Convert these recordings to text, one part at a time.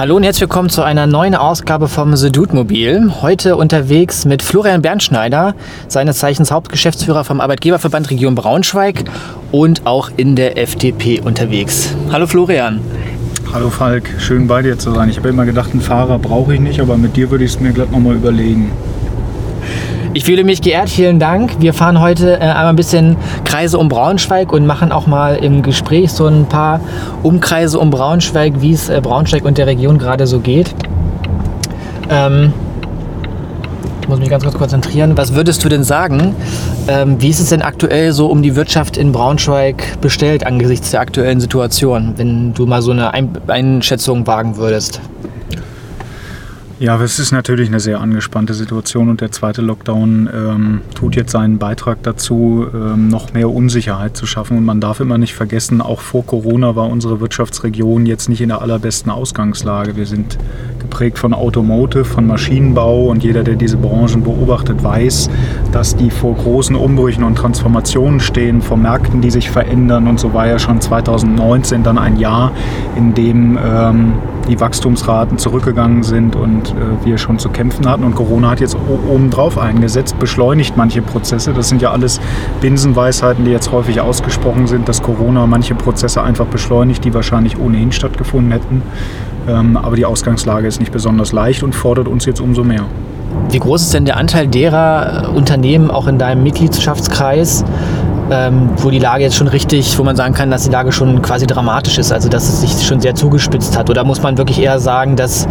Hallo und herzlich willkommen zu einer neuen Ausgabe vom The Dude Mobil. Heute unterwegs mit Florian Bernschneider, seines Zeichens Hauptgeschäftsführer vom Arbeitgeberverband Region Braunschweig und auch in der FDP unterwegs. Hallo Florian. Hallo Falk, schön bei dir zu sein. Ich habe immer gedacht, einen Fahrer brauche ich nicht, aber mit dir würde ich es mir glatt nochmal überlegen. Ich fühle mich geehrt, vielen Dank. Wir fahren heute äh, einmal ein bisschen Kreise um Braunschweig und machen auch mal im Gespräch so ein paar Umkreise um Braunschweig, wie es äh, Braunschweig und der Region gerade so geht. Ähm, ich muss mich ganz kurz konzentrieren. Was würdest du denn sagen? Ähm, wie ist es denn aktuell so um die Wirtschaft in Braunschweig bestellt angesichts der aktuellen Situation, wenn du mal so eine Ein Einschätzung wagen würdest? Ja, es ist natürlich eine sehr angespannte Situation und der zweite Lockdown ähm, tut jetzt seinen Beitrag dazu, ähm, noch mehr Unsicherheit zu schaffen. Und man darf immer nicht vergessen, auch vor Corona war unsere Wirtschaftsregion jetzt nicht in der allerbesten Ausgangslage. Wir sind geprägt von Automotive, von Maschinenbau und jeder, der diese Branchen beobachtet, weiß, dass die vor großen Umbrüchen und Transformationen stehen, vor Märkten, die sich verändern. Und so war ja schon 2019 dann ein Jahr, in dem ähm, die Wachstumsraten zurückgegangen sind und äh, wir schon zu kämpfen hatten. Und Corona hat jetzt obendrauf eingesetzt, beschleunigt manche Prozesse. Das sind ja alles Binsenweisheiten, die jetzt häufig ausgesprochen sind, dass Corona manche Prozesse einfach beschleunigt, die wahrscheinlich ohnehin stattgefunden hätten. Ähm, aber die Ausgangslage ist nicht besonders leicht und fordert uns jetzt umso mehr. Wie groß ist denn der Anteil derer äh, Unternehmen auch in deinem Mitgliedschaftskreis, ähm, wo die Lage jetzt schon richtig, wo man sagen kann, dass die Lage schon quasi dramatisch ist, also dass es sich schon sehr zugespitzt hat? Oder muss man wirklich eher sagen, dass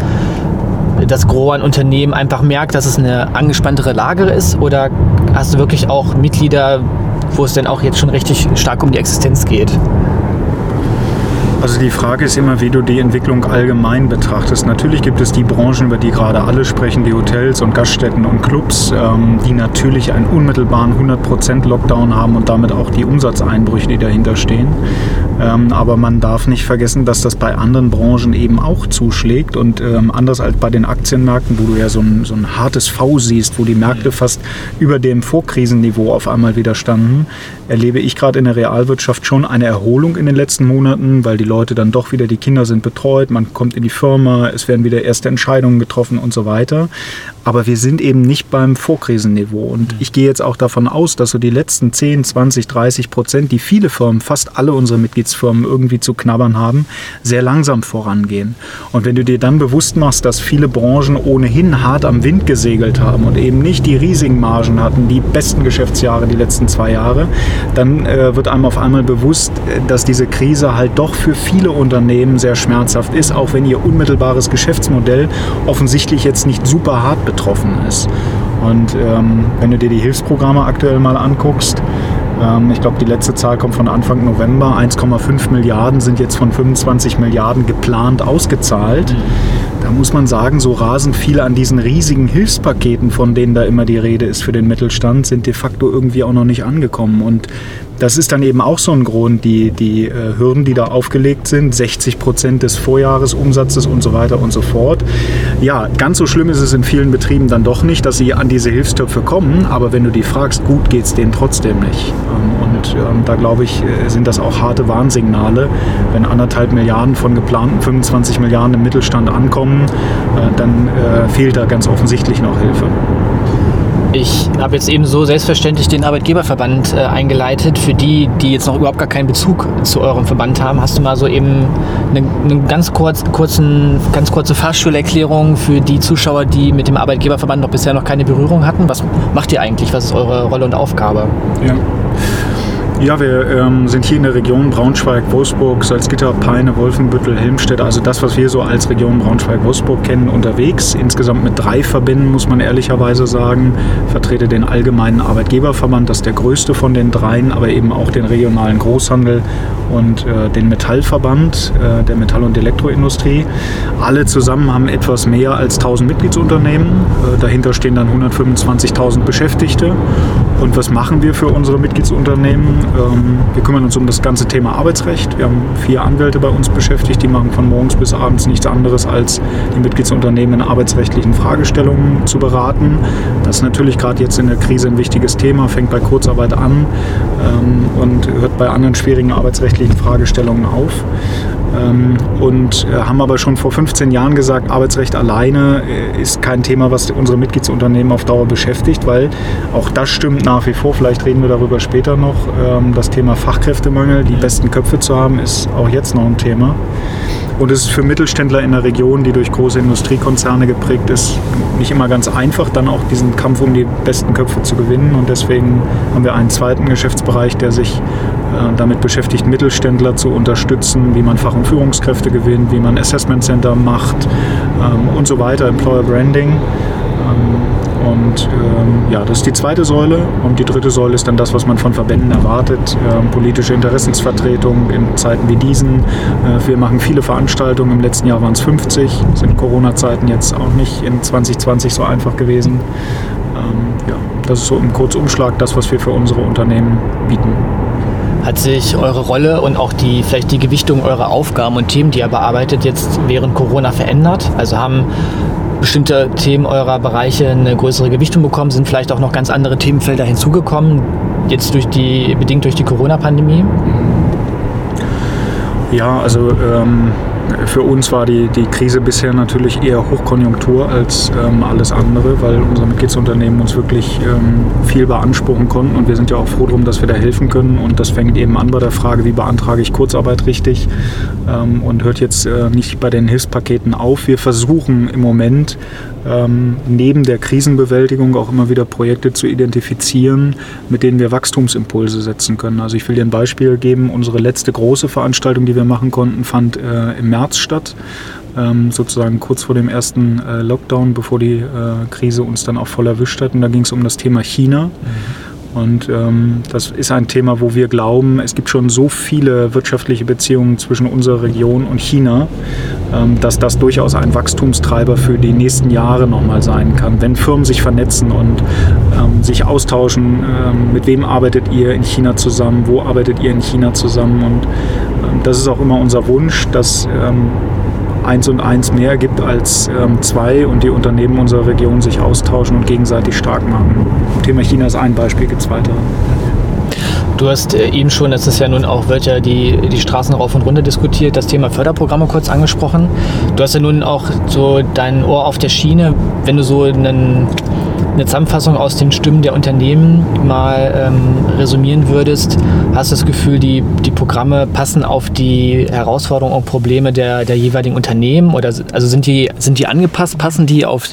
das Gros an Unternehmen einfach merkt, dass es eine angespanntere Lage ist? Oder hast du wirklich auch Mitglieder, wo es denn auch jetzt schon richtig stark um die Existenz geht? Also die Frage ist immer, wie du die Entwicklung allgemein betrachtest. Natürlich gibt es die Branchen, über die gerade alle sprechen, die Hotels und Gaststätten und Clubs, ähm, die natürlich einen unmittelbaren 100% Lockdown haben und damit auch die Umsatzeinbrüche, die dahinter stehen. Ähm, aber man darf nicht vergessen, dass das bei anderen Branchen eben auch zuschlägt und ähm, anders als bei den Aktienmärkten, wo du ja so ein, so ein hartes V siehst, wo die Märkte fast über dem Vorkrisenniveau auf einmal wieder standen, erlebe ich gerade in der Realwirtschaft schon eine Erholung in den letzten Monaten, weil die Leute dann doch wieder, die Kinder sind betreut, man kommt in die Firma, es werden wieder erste Entscheidungen getroffen und so weiter. Aber wir sind eben nicht beim Vorkrisenniveau. Und ich gehe jetzt auch davon aus, dass so die letzten 10, 20, 30 Prozent, die viele Firmen, fast alle unsere Mitgliedsfirmen irgendwie zu knabbern haben, sehr langsam vorangehen. Und wenn du dir dann bewusst machst, dass viele Branchen ohnehin hart am Wind gesegelt haben und eben nicht die riesigen Margen hatten, die besten Geschäftsjahre die letzten zwei Jahre, dann äh, wird einem auf einmal bewusst, äh, dass diese Krise halt doch für viele Unternehmen sehr schmerzhaft ist, auch wenn ihr unmittelbares Geschäftsmodell offensichtlich jetzt nicht super hart betroffen ist. Und ähm, wenn du dir die Hilfsprogramme aktuell mal anguckst, ähm, ich glaube, die letzte Zahl kommt von Anfang November. 1,5 Milliarden sind jetzt von 25 Milliarden geplant ausgezahlt. Da muss man sagen, so rasend viele an diesen riesigen Hilfspaketen, von denen da immer die Rede ist für den Mittelstand, sind de facto irgendwie auch noch nicht angekommen. Und das ist dann eben auch so ein Grund, die, die äh, Hürden, die da aufgelegt sind, 60 Prozent des Vorjahresumsatzes und so weiter und so fort. Ja, ganz so schlimm ist es in vielen Betrieben dann doch nicht, dass sie an diese Hilfstöpfe kommen, aber wenn du die fragst, gut geht es denen trotzdem nicht. Ähm, und ähm, da glaube ich, äh, sind das auch harte Warnsignale. Wenn anderthalb Milliarden von geplanten 25 Milliarden im Mittelstand ankommen, äh, dann äh, fehlt da ganz offensichtlich noch Hilfe. Ich habe jetzt eben so selbstverständlich den Arbeitgeberverband äh, eingeleitet. Für die, die jetzt noch überhaupt gar keinen Bezug zu eurem Verband haben, hast du mal so eben eine, eine ganz, kurz, kurzen, ganz kurze Fachschulerklärung für die Zuschauer, die mit dem Arbeitgeberverband noch bisher noch keine Berührung hatten. Was macht ihr eigentlich? Was ist eure Rolle und Aufgabe? Ja. Ja, wir ähm, sind hier in der Region Braunschweig, Wolfsburg, Salzgitter, Peine, Wolfenbüttel, Helmstedt, also das, was wir so als Region Braunschweig-Wolfsburg kennen, unterwegs. Insgesamt mit drei Verbänden, muss man ehrlicherweise sagen. Ich vertrete den Allgemeinen Arbeitgeberverband, das ist der größte von den dreien, aber eben auch den regionalen Großhandel und äh, den Metallverband äh, der Metall- und Elektroindustrie. Alle zusammen haben etwas mehr als 1000 Mitgliedsunternehmen. Äh, dahinter stehen dann 125.000 Beschäftigte. Und was machen wir für unsere Mitgliedsunternehmen? Ähm, wir kümmern uns um das ganze Thema Arbeitsrecht. Wir haben vier Anwälte bei uns beschäftigt, die machen von morgens bis abends nichts anderes, als die Mitgliedsunternehmen in arbeitsrechtlichen Fragestellungen zu beraten. Das ist natürlich gerade jetzt in der Krise ein wichtiges Thema, fängt bei Kurzarbeit an ähm, und hört bei anderen schwierigen arbeitsrechtlichen Fragestellungen auf. Ähm, und äh, haben aber schon vor 15 Jahren gesagt, Arbeitsrecht alleine äh, ist kein Thema, was unsere Mitgliedsunternehmen auf Dauer beschäftigt, weil auch das stimmt nach wie vor. Vielleicht reden wir darüber später noch. Ähm, das Thema Fachkräftemangel, die besten Köpfe zu haben, ist auch jetzt noch ein Thema. Und es ist für Mittelständler in der Region, die durch große Industriekonzerne geprägt ist, nicht immer ganz einfach, dann auch diesen Kampf um die besten Köpfe zu gewinnen. Und deswegen haben wir einen zweiten Geschäftsbereich, der sich äh, damit beschäftigt, Mittelständler zu unterstützen, wie man Fach- und Führungskräfte gewinnt, wie man Assessment Center macht ähm, und so weiter, Employer Branding. Und ähm, ja, das ist die zweite Säule. Und die dritte Säule ist dann das, was man von Verbänden erwartet. Ähm, politische Interessensvertretung in Zeiten wie diesen. Äh, wir machen viele Veranstaltungen. Im letzten Jahr waren es 50. Sind Corona-Zeiten jetzt auch nicht in 2020 so einfach gewesen. Ähm, ja, das ist so im Kurzumschlag das, was wir für unsere Unternehmen bieten. Hat sich eure Rolle und auch die vielleicht die Gewichtung eurer Aufgaben und Themen, die ihr bearbeitet, jetzt während Corona verändert? Also haben bestimmte Themen eurer Bereiche eine größere Gewichtung bekommen? Sind vielleicht auch noch ganz andere Themenfelder hinzugekommen, jetzt durch die, bedingt durch die Corona-Pandemie? Ja, also ähm, für uns war die, die Krise bisher natürlich eher Hochkonjunktur als ähm, alles andere, weil unsere Mitgliedsunternehmen uns wirklich ähm, viel beanspruchen konnten. Und wir sind ja auch froh darum, dass wir da helfen können. Und das fängt eben an bei der Frage, wie beantrage ich Kurzarbeit richtig? Ähm, und hört jetzt äh, nicht bei den Hilfspaketen auf. Wir versuchen im Moment ähm, neben der Krisenbewältigung auch immer wieder Projekte zu identifizieren, mit denen wir Wachstumsimpulse setzen können. Also ich will dir ein Beispiel geben. Unsere letzte große Veranstaltung, die wir machen konnten, fand äh, im März statt. Ähm, sozusagen kurz vor dem ersten äh, Lockdown, bevor die äh, Krise uns dann auch voll erwischt hat. Und da ging es um das Thema China. Mhm. Und ähm, das ist ein Thema, wo wir glauben, es gibt schon so viele wirtschaftliche Beziehungen zwischen unserer Region und China, ähm, dass das durchaus ein Wachstumstreiber für die nächsten Jahre nochmal sein kann. Wenn Firmen sich vernetzen und ähm, sich austauschen, ähm, mit wem arbeitet ihr in China zusammen, wo arbeitet ihr in China zusammen. Und ähm, das ist auch immer unser Wunsch, dass ähm, eins und eins mehr gibt als ähm, zwei und die Unternehmen unserer Region sich austauschen und gegenseitig stark machen. Thema China ist ein Beispiel, gibt es weitere. Du hast äh, eben schon, das ist ja nun auch, wird ja die, die Straßen rauf und runter diskutiert, das Thema Förderprogramme kurz angesprochen. Du hast ja nun auch so dein Ohr auf der Schiene, wenn du so einen eine Zusammenfassung aus den Stimmen der Unternehmen mal ähm, resümieren würdest, hast du das Gefühl, die, die Programme passen auf die Herausforderungen und Probleme der, der jeweiligen Unternehmen? Oder also sind die, sind die angepasst, passen die auf,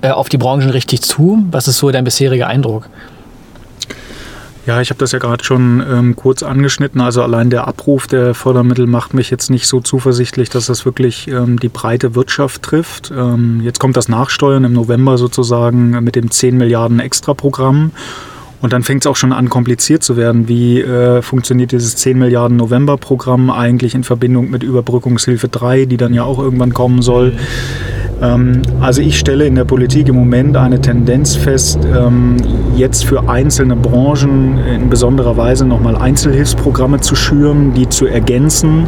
äh, auf die Branchen richtig zu? Was ist so dein bisheriger Eindruck? Ja, ich habe das ja gerade schon ähm, kurz angeschnitten. Also allein der Abruf der Fördermittel macht mich jetzt nicht so zuversichtlich, dass das wirklich ähm, die breite Wirtschaft trifft. Ähm, jetzt kommt das Nachsteuern im November sozusagen mit dem 10 Milliarden Extra-Programm. Und dann fängt es auch schon an, kompliziert zu werden. Wie äh, funktioniert dieses 10 Milliarden November-Programm eigentlich in Verbindung mit Überbrückungshilfe 3, die dann ja auch irgendwann kommen soll? Mhm. Ähm, also ich stelle in der Politik im Moment eine Tendenz fest, ähm, jetzt für einzelne Branchen in besonderer Weise nochmal Einzelhilfsprogramme zu schüren, die zu ergänzen.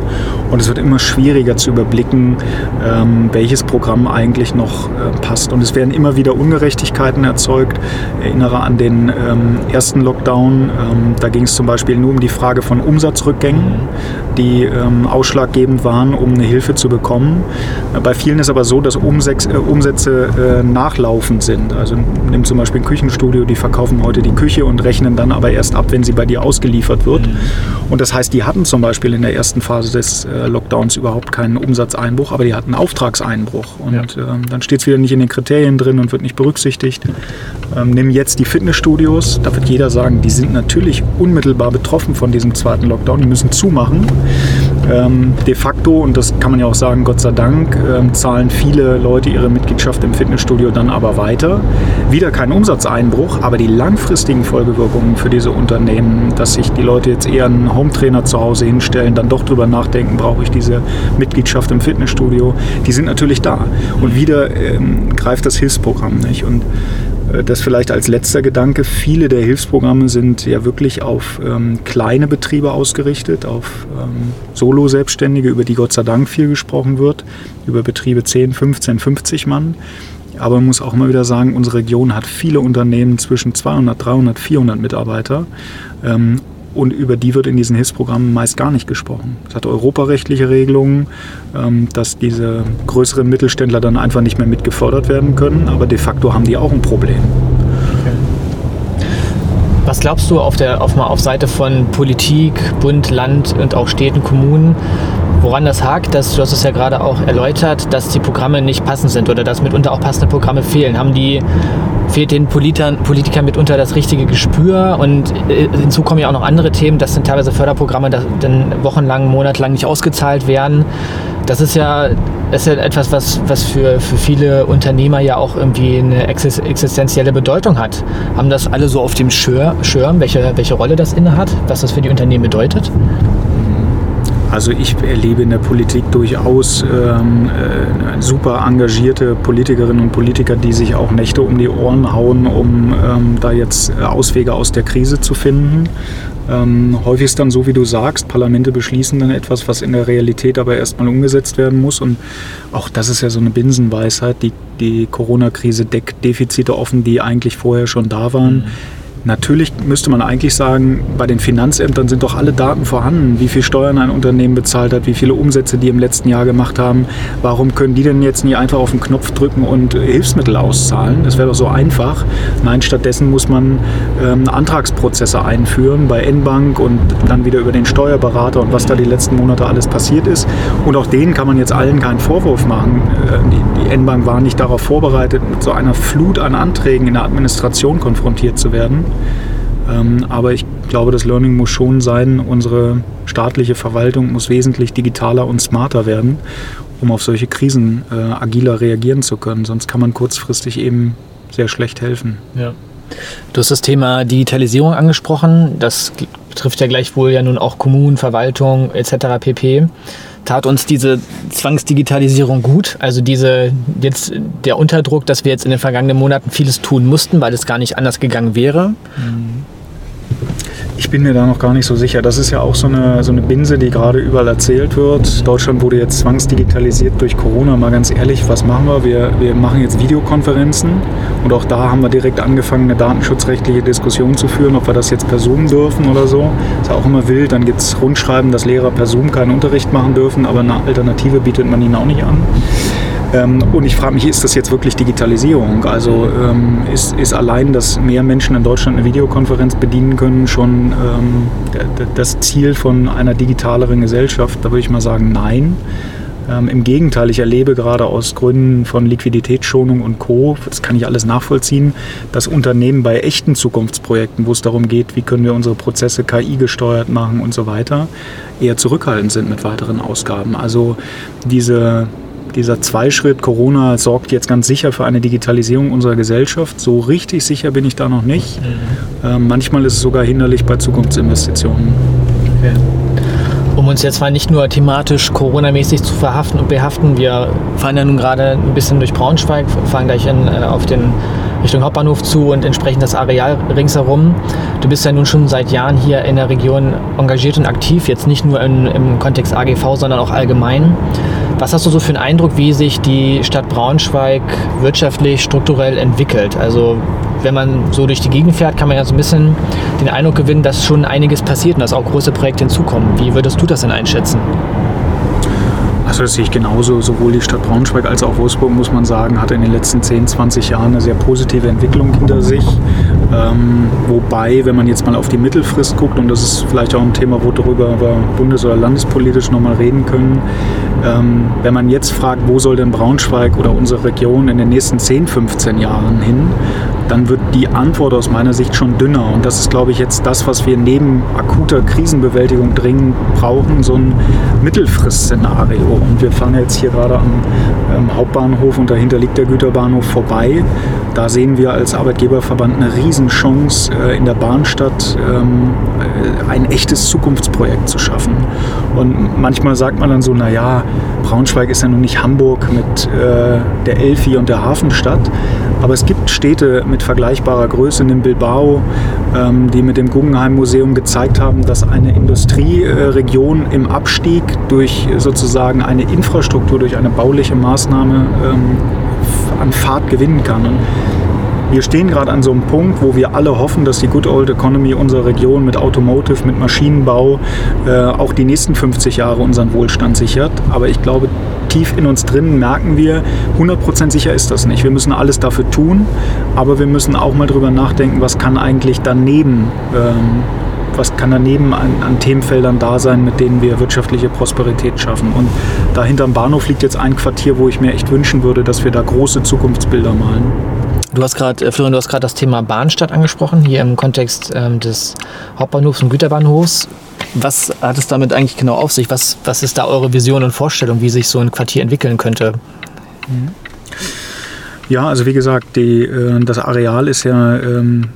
Und es wird immer schwieriger zu überblicken, ähm, welches Programm eigentlich noch äh, passt. Und es werden immer wieder Ungerechtigkeiten erzeugt. Ich erinnere an den ersten Lockdown. Da ging es zum Beispiel nur um die Frage von Umsatzrückgängen, die ausschlaggebend waren, um eine Hilfe zu bekommen. Bei vielen ist aber so, dass Umsatz äh, Umsätze äh, nachlaufend sind. Also nimm zum Beispiel ein Küchenstudio, die verkaufen heute die Küche und rechnen dann aber erst ab, wenn sie bei dir ausgeliefert wird. Mhm. Und das heißt, die hatten zum Beispiel in der ersten Phase des äh, Lockdowns überhaupt keinen Umsatzeinbruch, aber die hatten Auftragseinbruch. Und ja. ähm, dann steht es wieder nicht in den Kriterien drin und wird nicht berücksichtigt. Ähm, nimm jetzt die Fitnessstudios, da wird jeder sagen, die sind natürlich unmittelbar betroffen von diesem zweiten Lockdown, die müssen zumachen. Ähm, de facto, und das kann man ja auch sagen, Gott sei Dank, ähm, zahlen viele Leute ihre Mitgliedschaft im Fitnessstudio dann aber weiter. Wieder kein Umsatzeinbruch, aber die langfristigen Folgewirkungen für diese Unternehmen, dass sich die Leute jetzt eher einen Hometrainer zu Hause hinstellen, dann doch drüber nachdenken, brauche ich diese Mitgliedschaft im Fitnessstudio, die sind natürlich da. Und wieder ähm, greift das Hilfsprogramm nicht. Und das vielleicht als letzter Gedanke. Viele der Hilfsprogramme sind ja wirklich auf ähm, kleine Betriebe ausgerichtet, auf ähm, Solo-Selbstständige, über die Gott sei Dank viel gesprochen wird, über Betriebe 10, 15, 50 Mann. Aber man muss auch immer wieder sagen, unsere Region hat viele Unternehmen zwischen 200, 300, 400 Mitarbeiter. Ähm, und über die wird in diesen Hilfsprogrammen meist gar nicht gesprochen. Es hat europarechtliche Regelungen, ähm, dass diese größeren Mittelständler dann einfach nicht mehr mit gefördert werden können, aber de facto haben die auch ein Problem. Was glaubst du auf der auf mal auf Seite von Politik, Bund, Land und auch Städten, Kommunen, woran das hakt? Dass, du hast es ja gerade auch erläutert, dass die Programme nicht passend sind oder dass mitunter auch passende Programme fehlen. Haben die fehlt den Politikern, Politikern mitunter das richtige Gespür und äh, hinzu kommen ja auch noch andere Themen. Das sind teilweise Förderprogramme, die dann wochenlang, monatelang nicht ausgezahlt werden. Das ist ja, ist ja etwas, was, was für, für viele Unternehmer ja auch irgendwie eine existenzielle Bedeutung hat. Haben das alle so auf dem Schirm, welche, welche Rolle das innehat, was das für die Unternehmen bedeutet? Also ich erlebe in der Politik durchaus ähm, äh, super engagierte Politikerinnen und Politiker, die sich auch Nächte um die Ohren hauen, um ähm, da jetzt Auswege aus der Krise zu finden. Ähm, häufig ist dann so, wie du sagst, Parlamente beschließen dann etwas, was in der Realität aber erstmal umgesetzt werden muss. Und auch das ist ja so eine Binsenweisheit. Die, die Corona-Krise deckt Defizite offen, die eigentlich vorher schon da waren. Mhm Natürlich müsste man eigentlich sagen, bei den Finanzämtern sind doch alle Daten vorhanden, wie viel Steuern ein Unternehmen bezahlt hat, wie viele Umsätze die im letzten Jahr gemacht haben. Warum können die denn jetzt nie einfach auf den Knopf drücken und Hilfsmittel auszahlen? Das wäre doch so einfach. Nein, stattdessen muss man ähm, Antragsprozesse einführen bei N-Bank und dann wieder über den Steuerberater und was da die letzten Monate alles passiert ist. Und auch denen kann man jetzt allen keinen Vorwurf machen. Äh, die, die N-Bank war nicht darauf vorbereitet, mit so einer Flut an Anträgen in der Administration konfrontiert zu werden. Ähm, aber ich glaube, das Learning muss schon sein, unsere staatliche Verwaltung muss wesentlich digitaler und smarter werden, um auf solche Krisen äh, agiler reagieren zu können. Sonst kann man kurzfristig eben sehr schlecht helfen. Ja. Du hast das Thema Digitalisierung angesprochen. Das betrifft ja gleichwohl ja nun auch Kommunen, Verwaltung etc. pp tat uns diese Zwangsdigitalisierung gut. Also diese jetzt der Unterdruck, dass wir jetzt in den vergangenen Monaten vieles tun mussten, weil es gar nicht anders gegangen wäre. Mhm. Ich bin mir da noch gar nicht so sicher. Das ist ja auch so eine, so eine Binse, die gerade überall erzählt wird. Deutschland wurde jetzt zwangsdigitalisiert durch Corona. Mal ganz ehrlich, was machen wir? Wir, wir machen jetzt Videokonferenzen und auch da haben wir direkt angefangen, eine datenschutzrechtliche Diskussion zu führen, ob wir das jetzt per Zoom dürfen oder so. Ist ja auch immer wild. Dann gibt es Rundschreiben, dass Lehrer per Zoom keinen Unterricht machen dürfen, aber eine Alternative bietet man ihnen auch nicht an. Ähm, und ich frage mich, ist das jetzt wirklich Digitalisierung? Also ähm, ist, ist allein, dass mehr Menschen in Deutschland eine Videokonferenz bedienen können, schon ähm, das Ziel von einer digitaleren Gesellschaft? Da würde ich mal sagen, nein. Ähm, Im Gegenteil, ich erlebe gerade aus Gründen von Liquiditätsschonung und Co., das kann ich alles nachvollziehen, dass Unternehmen bei echten Zukunftsprojekten, wo es darum geht, wie können wir unsere Prozesse KI gesteuert machen und so weiter, eher zurückhaltend sind mit weiteren Ausgaben. Also diese, dieser Zweischritt Corona sorgt jetzt ganz sicher für eine Digitalisierung unserer Gesellschaft. So richtig sicher bin ich da noch nicht. Mhm. Ähm, manchmal ist es sogar hinderlich bei Zukunftsinvestitionen. Okay. Um uns jetzt mal nicht nur thematisch Corona-mäßig zu verhaften und behaften, wir fahren ja nun gerade ein bisschen durch Braunschweig, fahren gleich in, äh, auf den Richtung Hauptbahnhof zu und entsprechend das Areal ringsherum. Du bist ja nun schon seit Jahren hier in der Region engagiert und aktiv, jetzt nicht nur in, im Kontext AGV, sondern auch allgemein. Was hast du so für einen Eindruck, wie sich die Stadt Braunschweig wirtschaftlich, strukturell entwickelt? Also wenn man so durch die Gegend fährt, kann man ja so ein bisschen den Eindruck gewinnen, dass schon einiges passiert und dass auch große Projekte hinzukommen. Wie würdest du das denn einschätzen? Also das sehe ich genauso. Sowohl die Stadt Braunschweig als auch Wolfsburg, muss man sagen, hat in den letzten 10, 20 Jahren eine sehr positive Entwicklung hinter sich. Ähm, wobei, wenn man jetzt mal auf die Mittelfrist guckt, und das ist vielleicht auch ein Thema, wo darüber wir bundes- oder landespolitisch nochmal reden können, ähm, wenn man jetzt fragt, wo soll denn Braunschweig oder unsere Region in den nächsten 10, 15 Jahren hin, dann wird die Antwort aus meiner Sicht schon dünner. Und das ist, glaube ich, jetzt das, was wir neben akuter Krisenbewältigung dringend brauchen, so ein Mittelfristszenario. Und wir fahren jetzt hier gerade am Hauptbahnhof und dahinter liegt der Güterbahnhof vorbei. Da sehen wir als Arbeitgeberverband eine Riesenchance, äh, in der Bahnstadt ähm, äh, ein echtes Zukunftsprojekt zu schaffen. Und manchmal sagt man dann so, naja, Braunschweig ist ja nun nicht Hamburg mit äh, der Elfi und der Hafenstadt, aber es gibt Städte mit vergleichbarer Größe, in Bilbao, ähm, die mit dem Guggenheim Museum gezeigt haben, dass eine Industrieregion im Abstieg durch sozusagen eine Infrastruktur, durch eine bauliche Maßnahme ähm, an Fahrt gewinnen kann. Und wir stehen gerade an so einem Punkt, wo wir alle hoffen, dass die Good Old Economy unserer Region mit Automotive, mit Maschinenbau äh, auch die nächsten 50 Jahre unseren Wohlstand sichert. Aber ich glaube, tief in uns drin merken wir, 100% sicher ist das nicht. Wir müssen alles dafür tun, aber wir müssen auch mal drüber nachdenken, was kann eigentlich daneben ähm, was kann daneben an, an, Themenfeldern da sein, mit denen wir wirtschaftliche Prosperität schaffen. Und da hinterm Bahnhof liegt jetzt ein Quartier, wo ich mir echt wünschen würde, dass wir da große Zukunftsbilder malen. Du hast gerade, äh, Florian, du hast gerade das Thema Bahnstadt angesprochen, hier im Kontext ähm, des Hauptbahnhofs und Güterbahnhofs. Was hat es damit eigentlich genau auf sich? Was, was ist da eure Vision und Vorstellung, wie sich so ein Quartier entwickeln könnte? Ja, also wie gesagt, die, äh, das Areal ist ja ähm,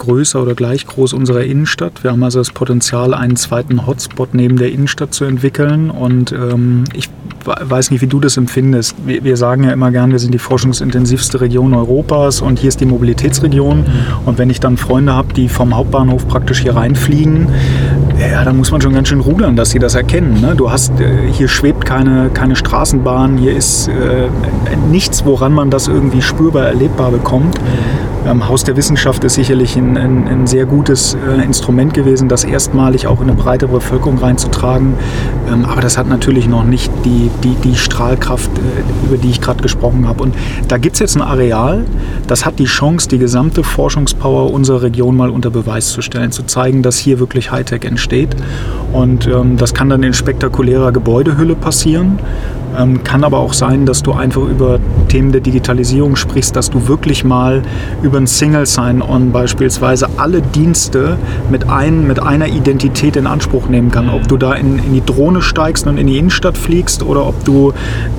größer oder gleich groß unserer Innenstadt. Wir haben also das Potenzial, einen zweiten Hotspot neben der Innenstadt zu entwickeln. Und ähm, ich weiß nicht, wie du das empfindest. Wir, wir, sagen ja immer gern, wir sind die forschungsintensivste Region Europas und hier ist die Mobilitätsregion. Mhm. Und wenn ich dann Freunde habe, die vom Hauptbahnhof praktisch hier reinfliegen, ja, dann muss man schon ganz schön rudern, dass sie das erkennen. Ne? Du hast, äh, hier schwebt keine, keine Straßenbahn, hier ist äh, nichts, woran man das irgendwie spürbar erlebbar bekommt. Ähm, Haus der Wissenschaft ist sicherlich ein, ein, ein sehr gutes äh, Instrument gewesen, das erstmalig auch in eine breite Bevölkerung reinzutragen. Ähm, aber das hat natürlich noch nicht die, die, die Strahlkraft, äh, über die ich gerade gesprochen habe. Und da gibt es jetzt ein Areal, das hat die Chance, die gesamte Forschungspower unserer Region mal unter Beweis zu stellen, zu zeigen, dass hier wirklich Hightech entsteht. Und ähm, das kann dann in spektakulärer Gebäudehülle passieren. Ähm, kann aber auch sein, dass du einfach über Themen der Digitalisierung sprichst, dass du wirklich mal über ein Single Sign-On beispielsweise alle Dienste mit, ein, mit einer Identität in Anspruch nehmen kann. Ob du da in, in die Drohne steigst und in die Innenstadt fliegst oder ob du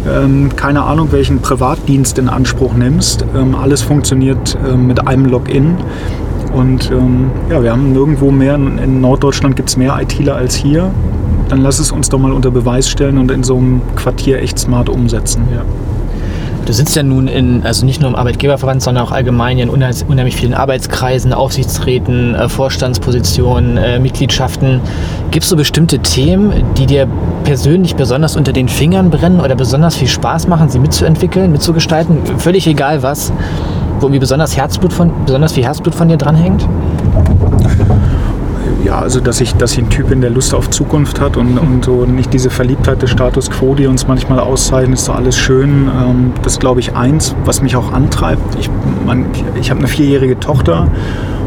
ähm, keine Ahnung welchen Privatdienst in Anspruch nimmst. Ähm, alles funktioniert ähm, mit einem Login. Und ähm, ja, wir haben nirgendwo mehr, in Norddeutschland gibt es mehr ITler als hier dann lass es uns doch mal unter Beweis stellen und in so einem Quartier echt smart umsetzen. Ja. Du sitzt ja nun in, also nicht nur im Arbeitgeberverband, sondern auch allgemein in unheimlich vielen Arbeitskreisen, Aufsichtsräten, äh, Vorstandspositionen, äh, Mitgliedschaften. Gibt es so bestimmte Themen, die dir persönlich besonders unter den Fingern brennen oder besonders viel Spaß machen, sie mitzuentwickeln, mitzugestalten? Völlig egal was, wo irgendwie besonders, Herzblut von, besonders viel Herzblut von dir dranhängt? Ja, also dass ich, dass ich ein Typ bin, der Lust auf Zukunft hat und, und so nicht diese Verliebtheit des Status quo, die uns manchmal auszeichnet, ist so alles schön. Ähm, das glaube ich eins, was mich auch antreibt. Ich, ich, habe eine vierjährige Tochter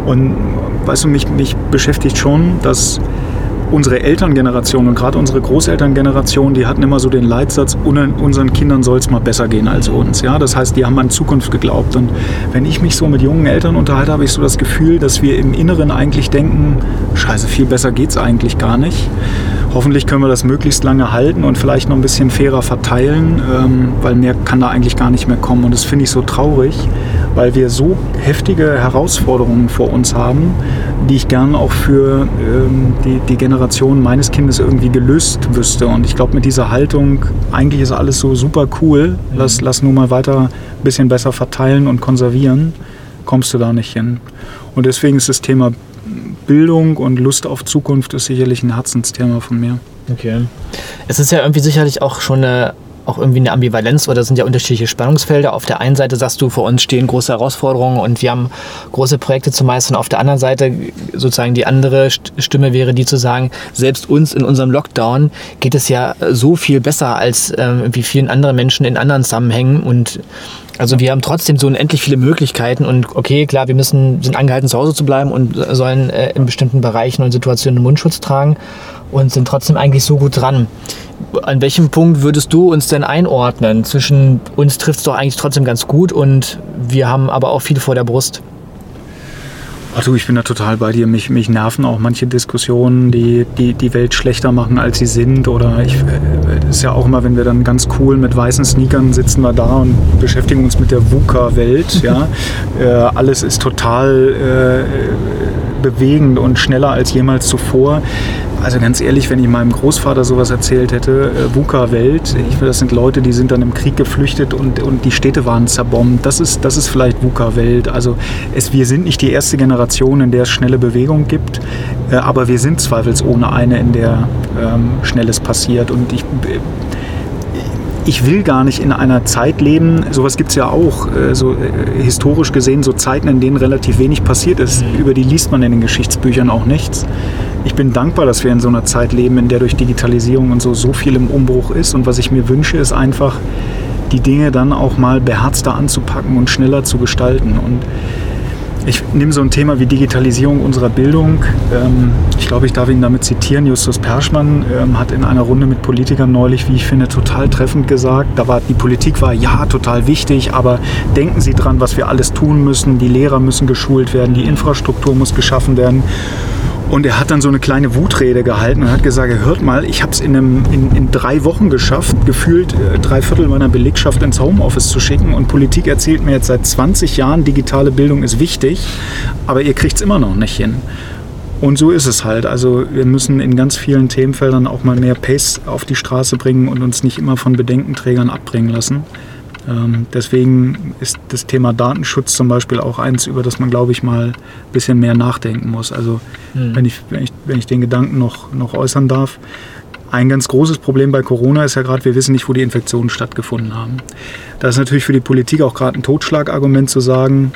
und weißt du, mich, mich beschäftigt schon, dass unsere Elterngeneration und gerade unsere Großelterngeneration, die hatten immer so den Leitsatz, unseren Kindern soll es mal besser gehen als uns. Ja? Das heißt, die haben an Zukunft geglaubt. Und wenn ich mich so mit jungen Eltern unterhalte, habe ich so das Gefühl, dass wir im Inneren eigentlich denken, scheiße, viel besser geht es eigentlich gar nicht. Hoffentlich können wir das möglichst lange halten und vielleicht noch ein bisschen fairer verteilen, ähm, weil mehr kann da eigentlich gar nicht mehr kommen. Und das finde ich so traurig, weil wir so heftige Herausforderungen vor uns haben, die ich gern auch für ähm, die, die Generation meines Kindes irgendwie gelöst wüsste. Und ich glaube, mit dieser Haltung, eigentlich ist alles so super cool, lass, lass nur mal weiter ein bisschen besser verteilen und konservieren, kommst du da nicht hin. Und deswegen ist das Thema Bildung und Lust auf Zukunft ist sicherlich ein Herzensthema von mir. Okay. Es ist ja irgendwie sicherlich auch schon eine auch irgendwie eine Ambivalenz oder sind ja unterschiedliche Spannungsfelder. Auf der einen Seite sagst du, vor uns stehen große Herausforderungen und wir haben große Projekte zu meistern. Auf der anderen Seite sozusagen die andere Stimme wäre die zu sagen, selbst uns in unserem Lockdown geht es ja so viel besser als ähm, wie vielen anderen Menschen in anderen Zusammenhängen und also wir haben trotzdem so unendlich viele Möglichkeiten und okay, klar, wir müssen, sind angehalten, zu Hause zu bleiben und sollen äh, in bestimmten Bereichen und Situationen Mundschutz tragen und sind trotzdem eigentlich so gut dran. An welchem Punkt würdest du uns denn einordnen? Zwischen uns trifft es doch eigentlich trotzdem ganz gut und wir haben aber auch viel vor der Brust. Also ich bin da total bei dir. Mich, mich nerven auch manche Diskussionen, die, die die Welt schlechter machen, als sie sind. Oder ich äh, ist ja auch immer, wenn wir dann ganz cool mit weißen Sneakern sitzen wir da und beschäftigen uns mit der VUCA-Welt. ja. Äh, alles ist total äh, bewegend und schneller als jemals zuvor. Also ganz ehrlich, wenn ich meinem Großvater sowas erzählt hätte, äh, VUCA-Welt, das sind Leute, die sind dann im Krieg geflüchtet und, und die Städte waren zerbombt. Das ist, das ist vielleicht VUCA-Welt. Also es, wir sind nicht die erste Generation, in der es schnelle Bewegung gibt, äh, aber wir sind zweifelsohne eine, in der ähm, Schnelles passiert. Und ich, ich will gar nicht in einer Zeit leben, sowas gibt es ja auch, äh, so äh, historisch gesehen, so Zeiten, in denen relativ wenig passiert ist. Mhm. Über die liest man in den Geschichtsbüchern auch nichts. Ich bin dankbar, dass wir in so einer Zeit leben, in der durch Digitalisierung und so so viel im Umbruch ist. Und was ich mir wünsche, ist einfach, die Dinge dann auch mal beherzter anzupacken und schneller zu gestalten. Und ich nehme so ein Thema wie Digitalisierung unserer Bildung. Ähm, ich glaube, ich darf ihn damit zitieren. Justus Perschmann ähm, hat in einer Runde mit Politikern neulich, wie ich finde, total treffend gesagt, da war die Politik war ja total wichtig, aber denken Sie dran, was wir alles tun müssen. Die Lehrer müssen geschult werden, die Infrastruktur muss geschaffen werden. Und er hat dann so eine kleine Wutrede gehalten und hat gesagt, hört mal, ich habe es in, in, in, drei Wochen geschafft, gefühlt äh, drei Viertel meiner Belegschaft ins Homeoffice zu schicken. Und Politik erzählt mir jetzt seit 20 Jahren, digitale Bildung ist wichtig, aber ihr kriegt es immer noch nicht hin. Und so ist es halt. Also wir müssen in ganz vielen Themenfeldern auch mal mehr Pace auf die Straße bringen und uns nicht immer von Bedenkenträgern abbringen lassen. Ähm, deswegen ist das Thema Datenschutz zum Beispiel auch eins, über das man, glaube ich, mal ein bisschen mehr nachdenken muss. Also mhm. wenn, ich, wenn, ich, wenn ich den Gedanken noch, noch äußern darf. Ein ganz großes Problem bei Corona ist ja gerade, wir wissen nicht, wo die Infektionen stattgefunden haben. Da ist natürlich für die Politik auch gerade ein Totschlagargument zu sagen,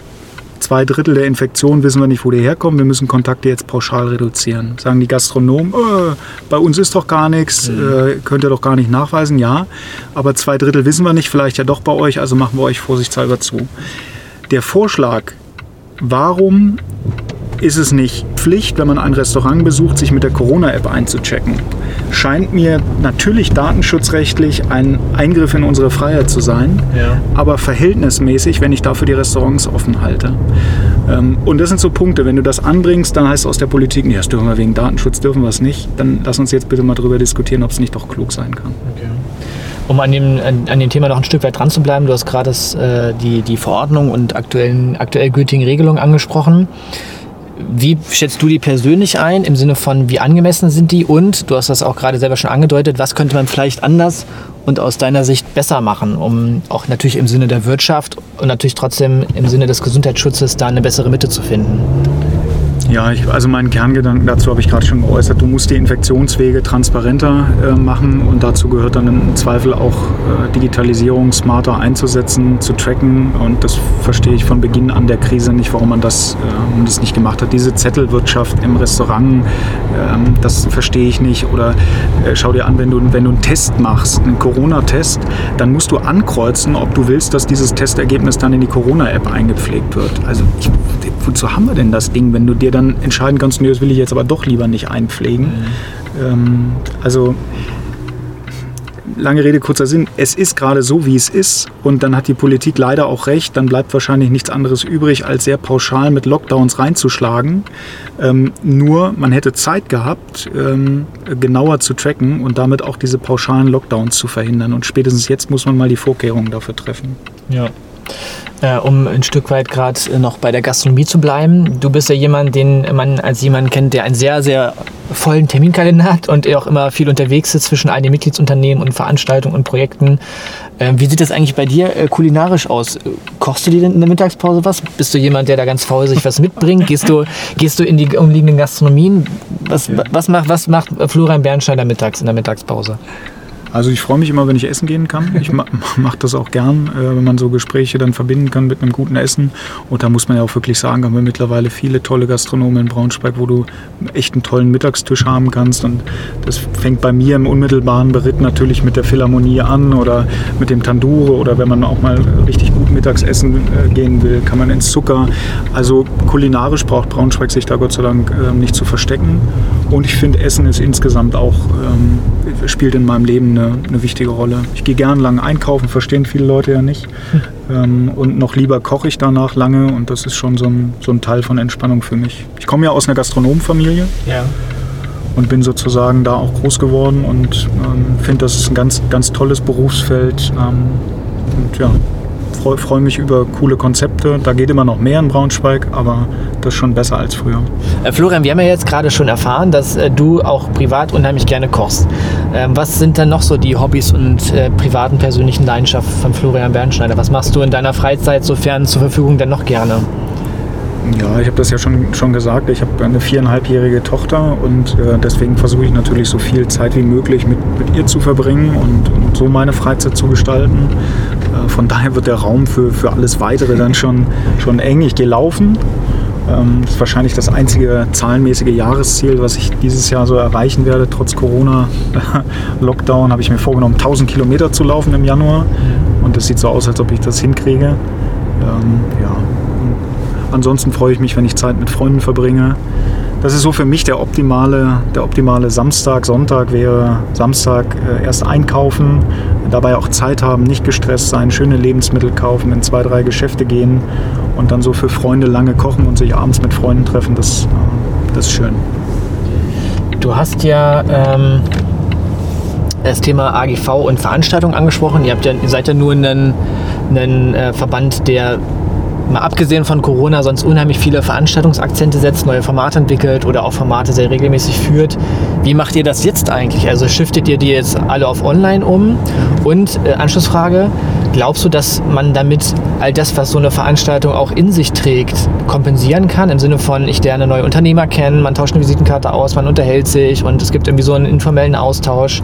zwei Drittel der Infektionen wissen wir nicht, wo die herkommen. Wir müssen Kontakte jetzt pauschal reduzieren. Sagen die Gastronomen, äh, bei uns ist doch gar nichts, mhm. äh, könnt ihr doch gar nicht nachweisen. Ja, aber zwei Drittel wissen wir nicht, vielleicht ja doch bei euch, also machen wir euch vorsichtshalber zu. Der Vorschlag, warum ist es nicht Pflicht, wenn man ein Restaurant besucht, sich mit der Corona-App einzuchecken. Scheint mir natürlich datenschutzrechtlich ein Eingriff in unsere Freiheit zu sein, ja. aber verhältnismäßig, wenn ich dafür die Restaurants offen halte. Ähm, und das sind so Punkte, wenn du das anbringst, dann heißt es aus der Politik, nee, das dürfen wir wegen Datenschutz, dürfen wir es nicht. Dann lass uns jetzt bitte mal darüber diskutieren, ob es nicht doch klug sein kann. Okay. Um an dem, an dem Thema noch ein Stück weit dran zu bleiben, du hast gerade äh, die, die Verordnung und aktuellen, aktuell gültigen Regelungen angesprochen. Wie schätzt du die persönlich ein, im Sinne von, wie angemessen sind die? Und, du hast das auch gerade selber schon angedeutet, was könnte man vielleicht anders und aus deiner Sicht besser machen, um auch natürlich im Sinne der Wirtschaft und natürlich trotzdem im Sinne des Gesundheitsschutzes da eine bessere Mitte zu finden? Ja, ich, also meinen Kerngedanken dazu habe ich gerade schon geäußert. Du musst die Infektionswege transparenter äh, machen und dazu gehört dann im Zweifel auch äh, Digitalisierung smarter einzusetzen, zu tracken und das verstehe ich von Beginn an der Krise nicht, warum man das, äh, das nicht gemacht hat. Diese Zettelwirtschaft im Restaurant, ähm, das verstehe ich nicht. Oder äh, schau dir an, wenn du, wenn du einen Test machst, einen Corona-Test, dann musst du ankreuzen, ob du willst, dass dieses Testergebnis dann in die Corona-App eingepflegt wird. Also ich, wozu haben wir denn das Ding, wenn du dir dann entscheiden kannst, nee, das will ich jetzt aber doch lieber nicht einpflegen. Mhm. Ähm, also lange Rede, kurzer Sinn, es ist gerade so, wie es ist und dann hat die Politik leider auch recht, dann bleibt wahrscheinlich nichts anderes übrig, als sehr pauschal mit Lockdowns reinzuschlagen. Ähm, nur man hätte Zeit gehabt, ähm, genauer zu tracken und damit auch diese pauschalen Lockdowns zu verhindern und spätestens jetzt muss man mal die Vorkehrungen dafür treffen. Ja. Äh, um ein Stück weit gerade noch bei der Gastronomie zu bleiben. Du bist ja jemand, den man als jemand kennt, der einen sehr, sehr vollen Terminkalender hat und auch immer viel unterwegs ist zwischen all den Mitgliedsunternehmen und Veranstaltungen und Projekten. Äh, wie sieht das eigentlich bei dir äh, kulinarisch aus? Kochst du dir denn in der Mittagspause was? Bist du jemand, der da ganz faul sich was mitbringt? Gehst du, gehst du in die umliegenden Gastronomien? Was, was, macht, was macht Florian Bernstein mittags in der Mittagspause? Also ich freue mich immer, wenn ich essen gehen kann. Ich ma mache das auch gern, äh, wenn man so Gespräche dann verbinden kann mit einem guten Essen. Und da muss man ja auch wirklich sagen, haben wir mittlerweile viele tolle Gastronomen in Braunschweig, wo du echt einen tollen Mittagstisch haben kannst. Und das fängt bei mir im unmittelbaren Beritt natürlich mit der Philharmonie an oder mit dem Tandure oder wenn man auch mal richtig gut Mittagsessen äh, gehen will, kann man ins Zucker. Also kulinarisch braucht Braunschweig sich da Gott sei Dank äh, nicht zu verstecken. Und ich finde, Essen ist insgesamt auch, ähm, spielt in meinem Leben eine, eine wichtige Rolle. Ich gehe gern lange einkaufen, verstehen viele Leute ja nicht. Hm. Ähm, und noch lieber koche ich danach lange und das ist schon so ein, so ein Teil von Entspannung für mich. Ich komme ja aus einer Gastronomenfamilie. Ja. Und bin sozusagen da auch groß geworden und ähm, finde, das ist ein ganz, ganz tolles Berufsfeld. Ähm, und ja, freue freu mich über coole Konzepte. Da geht immer noch mehr in Braunschweig, aber das ist schon besser als früher. Äh, Florian, wir haben ja jetzt gerade schon erfahren, dass äh, du auch privat unheimlich gerne kochst. Ähm, was sind denn noch so die Hobbys und äh, privaten persönlichen Leidenschaften von Florian Bernschneider? Was machst du in deiner Freizeit sofern zur Verfügung denn noch gerne? Ja, ich habe das ja schon, schon gesagt. Ich habe eine viereinhalbjährige Tochter und äh, deswegen versuche ich natürlich so viel Zeit wie möglich mit, mit ihr zu verbringen und, und so meine Freizeit zu gestalten. Von daher wird der Raum für, für alles Weitere dann schon, schon eng. Ich gehe laufen. Ähm, das ist wahrscheinlich das einzige zahlenmäßige Jahresziel, was ich dieses Jahr so erreichen werde. Trotz Corona-Lockdown habe ich mir vorgenommen, 1000 Kilometer zu laufen im Januar. Und das sieht so aus, als ob ich das hinkriege. Ähm, ja, Ansonsten freue ich mich, wenn ich Zeit mit Freunden verbringe. Das ist so für mich der optimale, der optimale Samstag. Sonntag wäre Samstag äh, erst einkaufen, dabei auch Zeit haben, nicht gestresst sein, schöne Lebensmittel kaufen, in zwei, drei Geschäfte gehen und dann so für Freunde lange kochen und sich abends mit Freunden treffen. Das, äh, das ist schön. Du hast ja ähm, das Thema AGV und Veranstaltungen angesprochen. Ihr, habt ja, seid ja nur ein, ein äh, Verband, der mal abgesehen von Corona sonst unheimlich viele Veranstaltungsakzente setzt, neue Formate entwickelt oder auch Formate sehr regelmäßig führt. Wie macht ihr das jetzt eigentlich? Also shiftet ihr die jetzt alle auf Online um? Und äh, Anschlussfrage, glaubst du, dass man damit all das, was so eine Veranstaltung auch in sich trägt, kompensieren kann? Im Sinne von, ich lerne neue Unternehmer kennen, man tauscht eine Visitenkarte aus, man unterhält sich und es gibt irgendwie so einen informellen Austausch.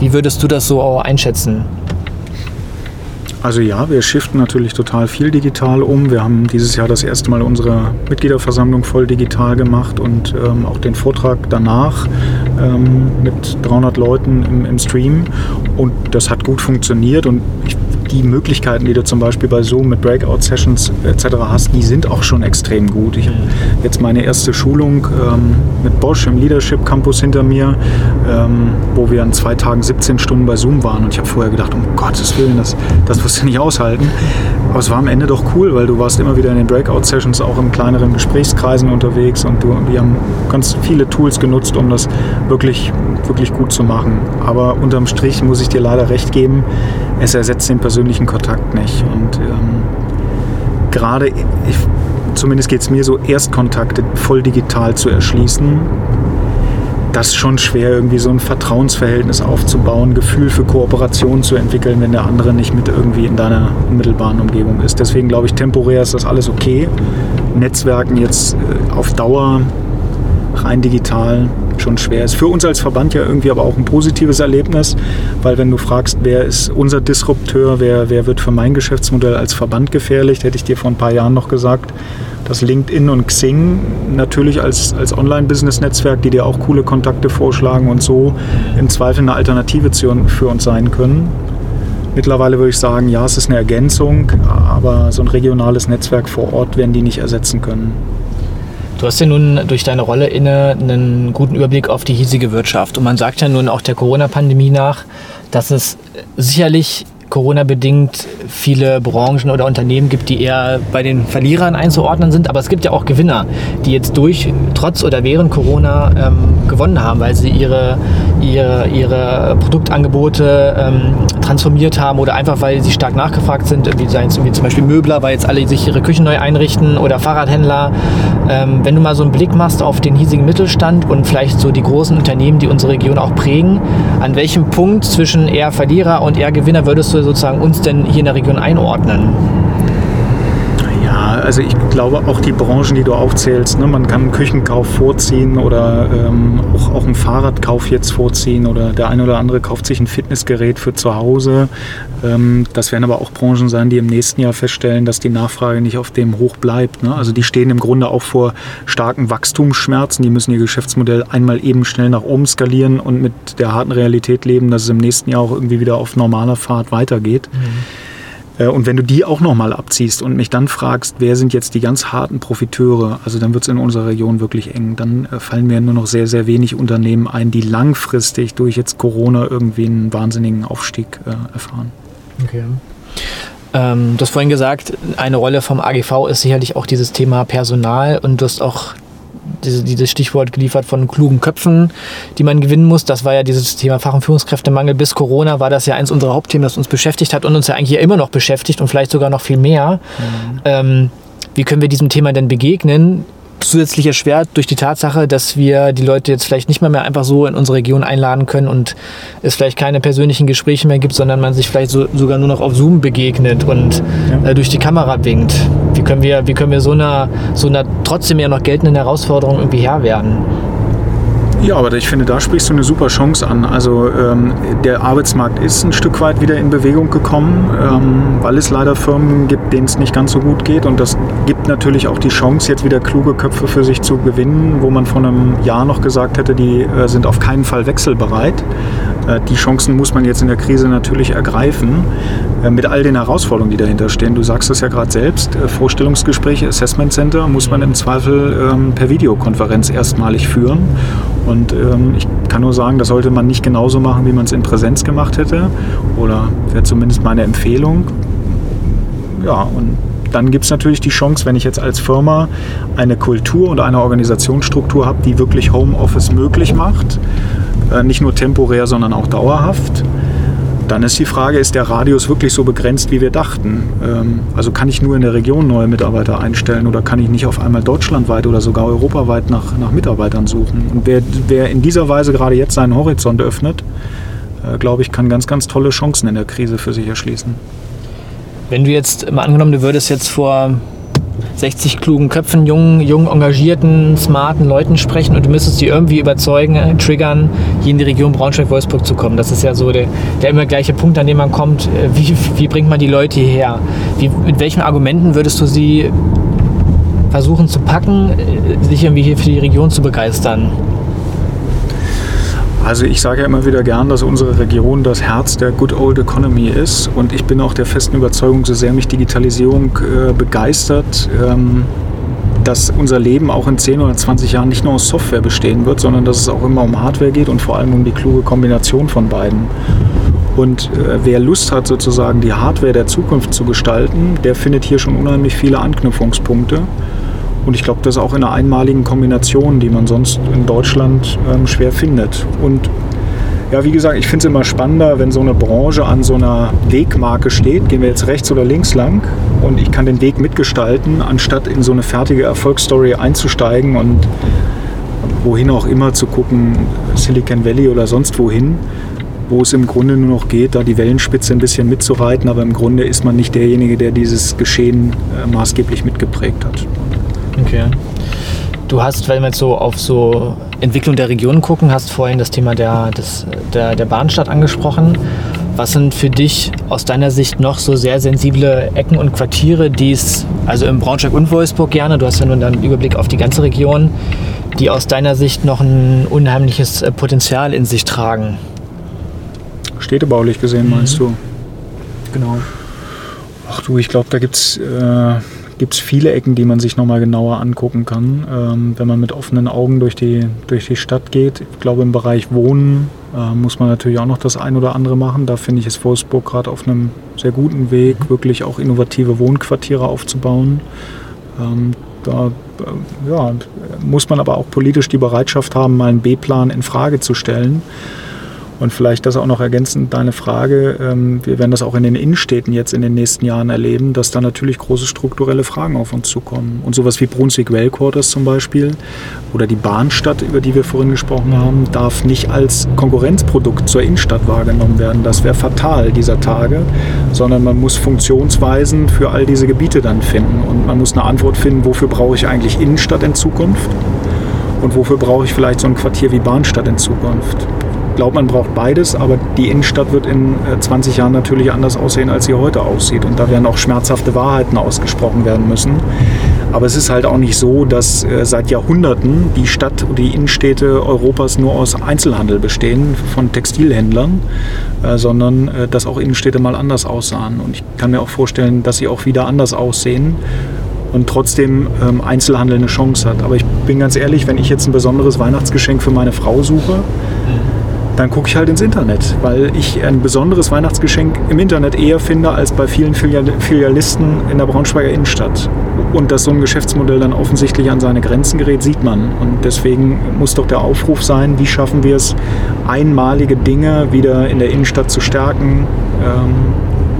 Wie würdest du das so einschätzen? Also ja, wir shiften natürlich total viel digital um. Wir haben dieses Jahr das erste Mal unsere Mitgliederversammlung voll digital gemacht und ähm, auch den Vortrag danach ähm, mit 300 Leuten im, im, Stream. Und das hat gut funktioniert und ich die Möglichkeiten, die du zum Beispiel bei Zoom mit Breakout-Sessions etc. hast, die sind auch schon extrem gut. Ich habe jetzt meine erste Schulung ähm, mit Bosch im Leadership Campus hinter mir, ähm, wo wir an zwei Tagen 17 Stunden bei Zoom waren. Und ich habe vorher gedacht, um Gottes Willen, das, das wirst du nicht aushalten. Aber es war am Ende doch cool, weil du warst immer wieder in den Breakout-Sessions auch in kleineren Gesprächskreisen unterwegs und du, wir haben ganz viele Tools genutzt, um das wirklich, wirklich gut zu machen. Aber unterm Strich muss ich dir leider recht geben, es ersetzt den persönlichen Kontakt nicht. Und ähm, gerade, ich, zumindest geht es mir so, Erstkontakte voll digital zu erschließen, das ist schon schwer, irgendwie so ein Vertrauensverhältnis aufzubauen, Gefühl für Kooperation zu entwickeln, wenn der andere nicht mit irgendwie in deiner unmittelbaren Umgebung ist. Deswegen glaube ich, temporär ist das alles okay. Netzwerken jetzt äh, auf Dauer rein digital schon schwer ist. Für uns als Verband ja irgendwie aber auch ein positives Erlebnis, weil wenn du fragst, wer ist unser Disrupteur, wer, wer wird für mein Geschäftsmodell als Verband gefährlich, hätte ich dir vor ein paar Jahren noch gesagt, dass LinkedIn und Xing natürlich als, als Online-Business-Netzwerk, die dir auch coole Kontakte vorschlagen und so im Zweifel eine Alternative für uns sein können. Mittlerweile würde ich sagen, ja, es ist eine Ergänzung, aber so ein regionales Netzwerk vor Ort werden die nicht ersetzen können. Du hast ja nun durch deine Rolle inne einen guten Überblick auf die hiesige Wirtschaft. Und man sagt ja nun auch der Corona-Pandemie nach, dass es sicherlich Corona-bedingt viele Branchen oder Unternehmen gibt, die eher bei den Verlierern einzuordnen sind. Aber es gibt ja auch Gewinner, die jetzt durch, trotz oder während Corona ähm, gewonnen haben, weil sie ihre, ihre, ihre Produktangebote ähm, transformiert haben oder einfach, weil sie stark nachgefragt sind, wie, seien wie zum Beispiel Möbler, weil jetzt alle sich ihre Küchen neu einrichten oder Fahrradhändler. Ähm, wenn du mal so einen Blick machst auf den hiesigen Mittelstand und vielleicht so die großen Unternehmen, die unsere Region auch prägen, an welchem Punkt zwischen eher Verlierer und eher Gewinner würdest du sozusagen uns denn hier in der Region einordnen? Also ich glaube auch die Branchen, die du aufzählst, ne, man kann einen Küchenkauf vorziehen oder ähm, auch, auch einen Fahrradkauf jetzt vorziehen oder der eine oder andere kauft sich ein Fitnessgerät für zu Hause. Ähm, das werden aber auch Branchen sein, die im nächsten Jahr feststellen, dass die Nachfrage nicht auf dem hoch bleibt. Ne? Also die stehen im Grunde auch vor starken Wachstumsschmerzen. Die müssen ihr Geschäftsmodell einmal eben schnell nach oben skalieren und mit der harten Realität leben, dass es im nächsten Jahr auch irgendwie wieder auf normaler Fahrt weitergeht. Mhm. Äh, und wenn du die auch nochmal abziehst und mich dann fragst, wer sind jetzt die ganz harten Profiteure, also dann wird es in unserer Region wirklich eng. Dann äh, fallen mir nur noch sehr, sehr wenig Unternehmen ein, die langfristig durch jetzt Corona irgendwie einen wahnsinnigen Aufstieg äh, erfahren. Okay. Ähm, du hast vorhin gesagt, eine Rolle vom AGV ist sicherlich auch dieses Thema Personal und du hast auch diese, dieses Stichwort geliefert von klugen Köpfen, die man gewinnen muss. Das war ja dieses Thema Fach- und Führungskräftemangel. Bis Corona war das ja eins unserer Hauptthemen, das uns beschäftigt hat und uns ja eigentlich ja immer noch beschäftigt und vielleicht sogar noch viel mehr. Mhm. Ähm, wie können wir diesem Thema denn begegnen? Zusätzlich erschwert durch die Tatsache, dass wir die Leute jetzt vielleicht nicht mehr, mehr einfach so in unsere Region einladen können und es vielleicht keine persönlichen Gespräche mehr gibt, sondern man sich vielleicht so, sogar nur noch auf Zoom begegnet und ja. äh, durch die Kamera winkt. Wie können wir, wie können wir so einer, so einer trotzdem ja noch geltenden Herausforderung irgendwie Herr werden? Ja, aber ich finde, da sprichst du eine super Chance an. Also ähm, der Arbeitsmarkt ist ein Stück weit wieder in Bewegung gekommen, ähm, weil es leider Firmen gibt, denen es nicht ganz so gut geht. Und das gibt natürlich auch die Chance, jetzt wieder kluge Köpfe für sich zu gewinnen, wo man vor einem Jahr noch gesagt hätte, die äh, sind auf keinen Fall wechselbereit. Äh, die Chancen muss man jetzt in der Krise natürlich ergreifen, äh, mit all den Herausforderungen, die dahinter stehen. Du sagst es ja gerade selbst, äh, Vorstellungsgespräche, Assessment Center muss man im Zweifel ähm, per Videokonferenz erstmalig führen. Und ähm, ich kann nur sagen, das sollte man nicht genauso machen, wie man es in Präsenz gemacht hätte. Oder wäre zumindest meine Empfehlung. Ja, und dann gibt es natürlich die Chance, wenn ich jetzt als Firma eine Kultur und eine Organisationsstruktur habe, die wirklich Homeoffice möglich macht, nicht nur temporär, sondern auch dauerhaft. Dann ist die Frage, ist der Radius wirklich so begrenzt, wie wir dachten? Ähm, also kann ich nur in der Region neue Mitarbeiter einstellen oder kann ich nicht auf einmal deutschlandweit oder sogar europaweit nach, nach Mitarbeitern suchen? Und wer, wer in dieser Weise gerade jetzt seinen Horizont öffnet, äh, glaube ich, kann ganz, ganz tolle Chancen in der Krise für sich erschließen. Wenn du jetzt mal angenommen, du würdest jetzt vor 60 klugen Köpfen, jungen, jungen, engagierten, smarten Leuten sprechen und du müsstest sie irgendwie überzeugen, äh, triggern, hier in die Region Braunschweig-Wolfsburg zu kommen. Das ist ja so der, der immer gleiche Punkt, an dem man kommt. Äh, wie, wie bringt man die Leute hierher? Wie, mit welchen Argumenten würdest du sie versuchen zu packen, äh, sich irgendwie hier für die Region zu begeistern? Also ich sage ja immer wieder gern, dass unsere Region das Herz der Good Old Economy ist und ich bin auch der festen Überzeugung, so sehr mich Digitalisierung äh, begeistert, ähm, dass unser Leben auch in 10 oder 20 Jahren nicht nur aus Software bestehen wird, sondern dass es auch immer um Hardware geht und vor allem um die kluge Kombination von beiden. Und äh, wer Lust hat, sozusagen die Hardware der Zukunft zu gestalten, der findet hier schon unheimlich viele Anknüpfungspunkte. Und ich glaube, das ist auch in einer einmaligen Kombination, die man sonst in Deutschland ähm, schwer findet. Und ja, wie gesagt, ich finde es immer spannender, wenn so eine Branche an so einer Wegmarke steht. Gehen wir jetzt rechts oder links lang und ich kann den Weg mitgestalten, anstatt in so eine fertige Erfolgsstory einzusteigen und wohin auch immer zu gucken, Silicon Valley oder sonst wohin, wo es im Grunde nur noch geht, da die Wellenspitze ein bisschen mitzureiten, aber im Grunde ist man nicht derjenige, der dieses Geschehen äh, maßgeblich mitgeprägt hat. Okay. Du hast, wenn wir jetzt so auf so Entwicklung der Region gucken, hast vorhin das Thema der, des, der, der Bahnstadt angesprochen. Was sind für dich aus deiner Sicht noch so sehr sensible Ecken und Quartiere, die es, also im Braunschweig und Wolfsburg gerne, du hast ja nun einen Überblick auf die ganze Region, die aus deiner Sicht noch ein unheimliches äh, Potenzial in sich tragen? Städtebaulich gesehen, meinst mhm. du? Genau. Ach du, ich glaube, da gibt es äh, gibt es viele Ecken, die man sich nochmal genauer angucken kann, ähm, wenn man mit offenen Augen durch die, durch die Stadt geht. Ich glaube, im Bereich Wohnen äh, muss man natürlich auch noch das ein oder andere machen. Da finde ich es Wolfsburg gerade auf einem sehr guten Weg, wirklich auch innovative Wohnquartiere aufzubauen. Ähm, da äh, ja, muss man aber auch politisch die Bereitschaft haben, mal einen B-Plan in Frage zu stellen. Und vielleicht das auch noch ergänzend deine Frage. Ähm, wir werden das auch in den Innenstädten jetzt in den nächsten Jahren erleben, dass da natürlich große strukturelle Fragen auf uns zukommen. Und sowas wie Brunswick Well Quarters zum Beispiel oder die Bahnstadt, über die wir vorhin gesprochen haben, darf nicht als Konkurrenzprodukt zur Innenstadt wahrgenommen werden. Das wäre fatal dieser Tage, sondern man muss Funktionsweisen für all diese Gebiete dann finden. Und man muss eine Antwort finden, wofür brauche ich eigentlich Innenstadt in Zukunft? Und wofür brauche ich vielleicht so ein Quartier wie Bahnstadt in Zukunft? Glaube, man braucht beides, aber die Innenstadt wird in 20 äh, Jahren natürlich anders aussehen, als sie heute aussieht. Und da werden auch schmerzhafte Wahrheiten ausgesprochen werden müssen. Aber es ist halt auch nicht so, dass äh, seit Jahrhunderten die Stadt und die Innenstädte Europas nur aus Einzelhandel bestehen, von Textilhändlern, äh, sondern dass auch Innenstädte mal anders aussahen. Und ich kann mir auch vorstellen, dass sie auch wieder anders aussehen und trotzdem ähm, Einzelhandel eine Chance hat. Aber ich bin ganz ehrlich, wenn ich jetzt ein besonderes Weihnachtsgeschenk für meine Frau suche, dann gucke ich halt ins Internet, weil ich ein besonderes Weihnachtsgeschenk im Internet eher finde als bei vielen Filialisten in der Braunschweiger Innenstadt. Und dass so ein Geschäftsmodell dann offensichtlich an seine Grenzen gerät, sieht man. Und deswegen muss doch der Aufruf sein, wie schaffen wir es, einmalige Dinge wieder in der Innenstadt zu stärken, ähm,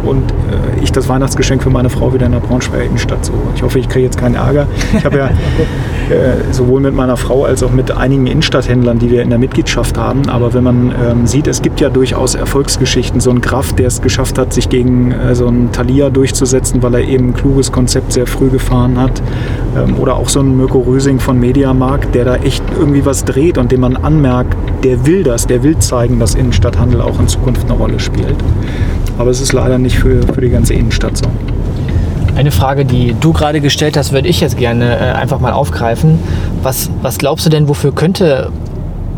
und äh, ich das Weihnachtsgeschenk für meine Frau wieder in der Braunschweiger Innenstadt suche. Ich hoffe, ich kriege jetzt keinen Ärger. Ich habe ja äh, sowohl mit meiner Frau als auch mit einigen Innenstadthändlern, die wir in der Mitgliedschaft haben, aber wenn man ähm, sieht, es gibt ja durchaus Erfolgsgeschichten. So ein Graf, der es geschafft hat, sich gegen äh, so einen Thalia durchzusetzen, weil er eben ein kluges Konzept sehr früh gefahren hat. Ähm, oder auch so ein Mirko Rösing von Mediamarkt, der da echt irgendwie was dreht und dem man anmerkt, der will das, der will zeigen, dass Innenstadthandel auch in Zukunft eine Rolle spielt. Aber es ist leider nicht für, für die ganze Innenstadt so. Eine Frage, die du gerade gestellt hast, würde ich jetzt gerne äh, einfach mal aufgreifen. Was, was glaubst du denn, wofür könnte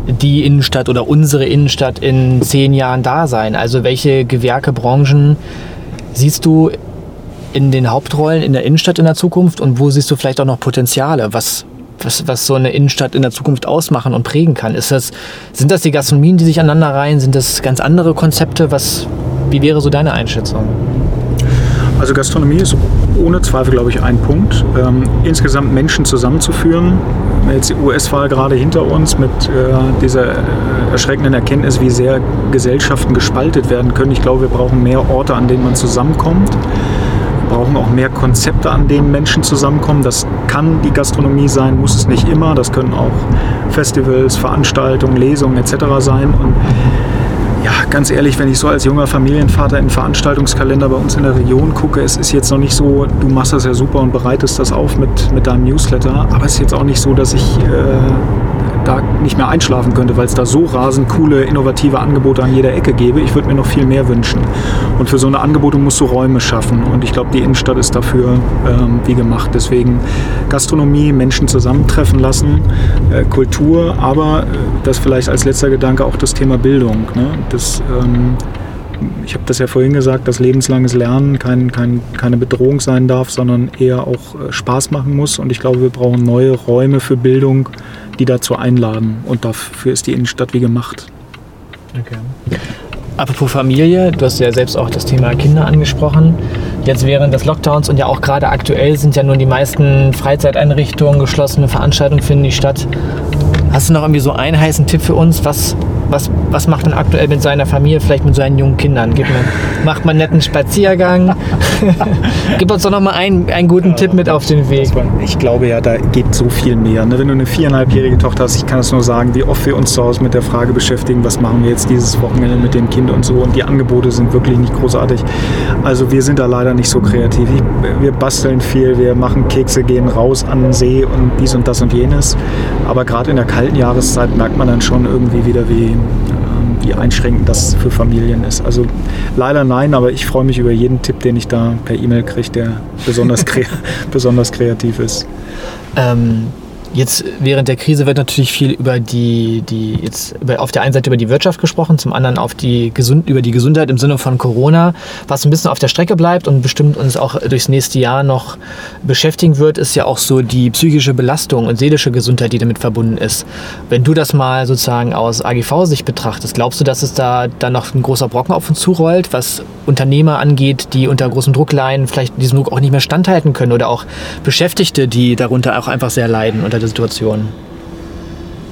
die Innenstadt oder unsere Innenstadt in zehn Jahren da sein? Also welche Gewerke, Branchen siehst du in den Hauptrollen in der Innenstadt in der Zukunft und wo siehst du vielleicht auch noch Potenziale? Was, was, was so eine Innenstadt in der Zukunft ausmachen und prägen kann? Ist das, sind das die Gastronomien, die sich aneinander reihen? Sind das ganz andere Konzepte? Was, wie wäre so deine Einschätzung? Also Gastronomie ist ohne Zweifel, glaube ich, ein Punkt. Ähm, insgesamt Menschen zusammenzuführen. Jetzt die US-Wahl gerade hinter uns mit äh, dieser äh, erschreckenden Erkenntnis, wie sehr Gesellschaften gespaltet werden können. Ich glaube, wir brauchen mehr Orte, an denen man zusammenkommt. Wir brauchen auch mehr Konzepte, an denen Menschen zusammenkommen. Das kann die Gastronomie sein, muss es nicht immer. Das können auch Festivals, Veranstaltungen, Lesungen etc. sein. Und ja, ganz ehrlich, wenn ich so als junger Familienvater in den Veranstaltungskalender bei uns in der Region gucke, es ist jetzt noch nicht so, du machst das ja super und bereitest das auf mit, mit deinem Newsletter, aber es ist jetzt auch nicht so, dass ich äh, da nicht mehr einschlafen könnte, weil es da so rasend coole, innovative Angebote an jeder Ecke gäbe. Ich würde mir noch viel mehr wünschen. Und für so eine Angebote musst du Räume schaffen. Und ich glaube, die Innenstadt ist dafür ähm, wie gemacht. Deswegen Gastronomie, Menschen zusammentreffen lassen, äh, Kultur, aber äh, das vielleicht als letzter Gedanke auch das Thema Bildung. Ne? Das, ähm, ich habe das ja vorhin gesagt, dass lebenslanges Lernen kein, kein, keine Bedrohung sein darf, sondern eher auch äh, Spaß machen muss. Und ich glaube, wir brauchen neue Räume für Bildung, die dazu einladen. Und dafür ist die Innenstadt wie gemacht. Okay. Apropos Familie, du hast ja selbst auch das Thema Kinder angesprochen. Jetzt während des Lockdowns und ja auch gerade aktuell sind ja nun die meisten Freizeiteinrichtungen, geschlossene Veranstaltungen finden nicht statt. Hast du noch irgendwie so einen heißen Tipp für uns? Was, was, was macht man aktuell mit seiner Familie, vielleicht mit seinen jungen Kindern? Gibt man, macht man einen netten Spaziergang? Gib uns doch noch mal einen, einen guten Tipp mit auf den Weg. Ich glaube ja, da geht so viel mehr. Ne? Wenn du eine viereinhalbjährige Tochter hast, ich kann es nur sagen, wie oft wir uns zu Hause mit der Frage beschäftigen, was machen wir jetzt dieses Wochenende mit dem Kind und so. Und die Angebote sind wirklich nicht großartig. Also wir sind da leider nicht so kreativ. Ich, wir basteln viel, wir machen Kekse, gehen raus an den See und dies und das und jenes. Aber gerade in der kalten Jahreszeit merkt man dann schon irgendwie wieder, wie, wie einschränkend das für Familien ist. Also leider nein, aber ich freue mich über jeden Tipp, den ich da per E-Mail kriege, der besonders, kre besonders kreativ ist. Ähm, Jetzt während der Krise wird natürlich viel über die, die jetzt über, auf der einen Seite über die Wirtschaft gesprochen, zum anderen auf die Gesund, über die Gesundheit im Sinne von Corona. Was ein bisschen auf der Strecke bleibt und bestimmt uns auch durchs nächste Jahr noch beschäftigen wird, ist ja auch so die psychische Belastung und seelische Gesundheit, die damit verbunden ist. Wenn du das mal sozusagen aus AGV-Sicht betrachtest, glaubst du, dass es da dann noch ein großer Brocken auf uns zurollt, was Unternehmer angeht, die unter großem Druck leiden, vielleicht diesem Druck auch nicht mehr standhalten können oder auch Beschäftigte, die darunter auch einfach sehr leiden unter der Situation.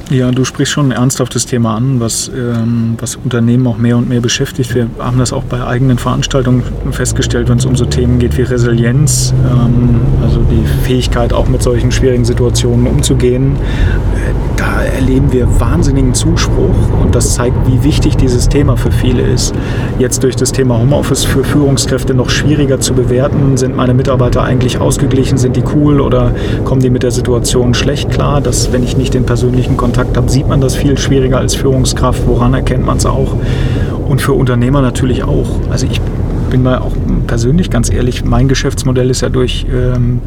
Ja, du sprichst schon ein ernsthaftes Thema an, was, ähm, was Unternehmen auch mehr und mehr beschäftigt. Wir haben das auch bei eigenen Veranstaltungen festgestellt, wenn es um so Themen geht wie Resilienz, ähm, also die Fähigkeit auch mit solchen schwierigen Situationen umzugehen. Äh, da erleben wir wahnsinnigen Zuspruch und das zeigt, wie wichtig dieses Thema für viele ist. Jetzt durch das Thema Homeoffice für Führungskräfte noch schwieriger zu bewerten. Sind meine Mitarbeiter eigentlich ausgeglichen? Sind die cool oder kommen die mit der Situation schlecht klar? Dass, wenn ich nicht den persönlichen Kontakt habe, sieht man das viel schwieriger als Führungskraft. Woran erkennt man es auch? Und für Unternehmer natürlich auch. Also ich bin mal auch persönlich ganz ehrlich, mein Geschäftsmodell ist ja durch ähm,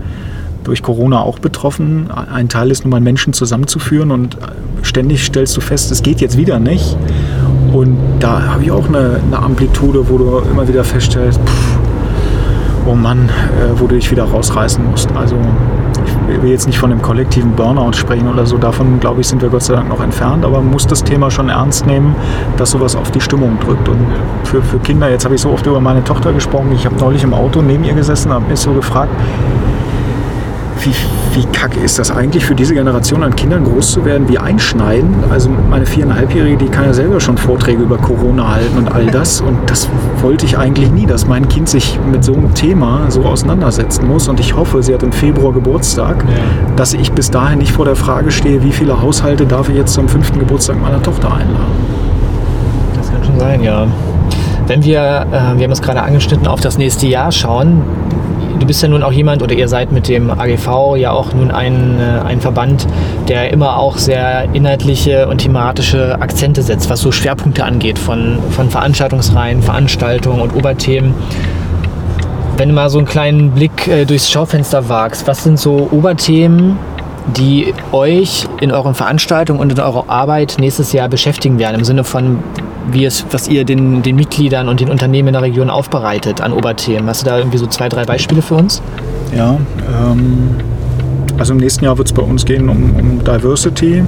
durch Corona auch betroffen. Ein Teil ist nun mal Menschen zusammenzuführen und ständig stellst du fest, es geht jetzt wieder nicht. Und da habe ich auch eine, eine, Amplitude, wo du immer wieder feststellst, pff, oh Mann, äh, wo du dich wieder rausreißen musst. Also ich will jetzt nicht von einem kollektiven Burnout sprechen oder so, davon glaube ich, sind wir Gott sei Dank noch entfernt, aber man muss das Thema schon ernst nehmen, dass sowas auf die Stimmung drückt. Und für, für Kinder, jetzt habe ich so oft über meine Tochter gesprochen, ich habe neulich im Auto neben ihr gesessen, habe mich so gefragt, wie, wie kacke ist das eigentlich für diese Generation an Kindern groß zu werden, wie einschneiden. Also meine viereinhalbjährige, die kann ja selber schon Vorträge über Corona halten und all das. Und das wollte ich eigentlich nie, dass mein Kind sich mit so einem Thema so auseinandersetzen muss. Und ich hoffe, sie hat im Februar Geburtstag, ja. dass ich bis dahin nicht vor der Frage stehe, wie viele Haushalte darf ich jetzt zum fünften Geburtstag meiner Tochter einladen. Das kann schon sein, ja. Wenn wir, äh, wir haben es gerade angeschnitten, auf das nächste Jahr schauen, du bist ja nun auch jemand oder ihr seid mit dem AGV ja auch nun ein, äh, ein Verband, der immer auch sehr inhaltliche und thematische Akzente setzt, was so Schwerpunkte angeht von, von Veranstaltungsreihen, Veranstaltungen und Oberthemen. Wenn du mal so einen kleinen Blick äh, durchs Schaufenster wagst, was sind so Oberthemen, die euch in euren Veranstaltungen und in eurer Arbeit nächstes Jahr beschäftigen werden, im Sinne von, wie es, was ihr den, den Mitgliedern und den Unternehmen in der Region aufbereitet an Oberthemen. Hast du da irgendwie so zwei, drei Beispiele für uns? Ja, ähm, also im nächsten Jahr wird es bei uns gehen um, um Diversity ähm,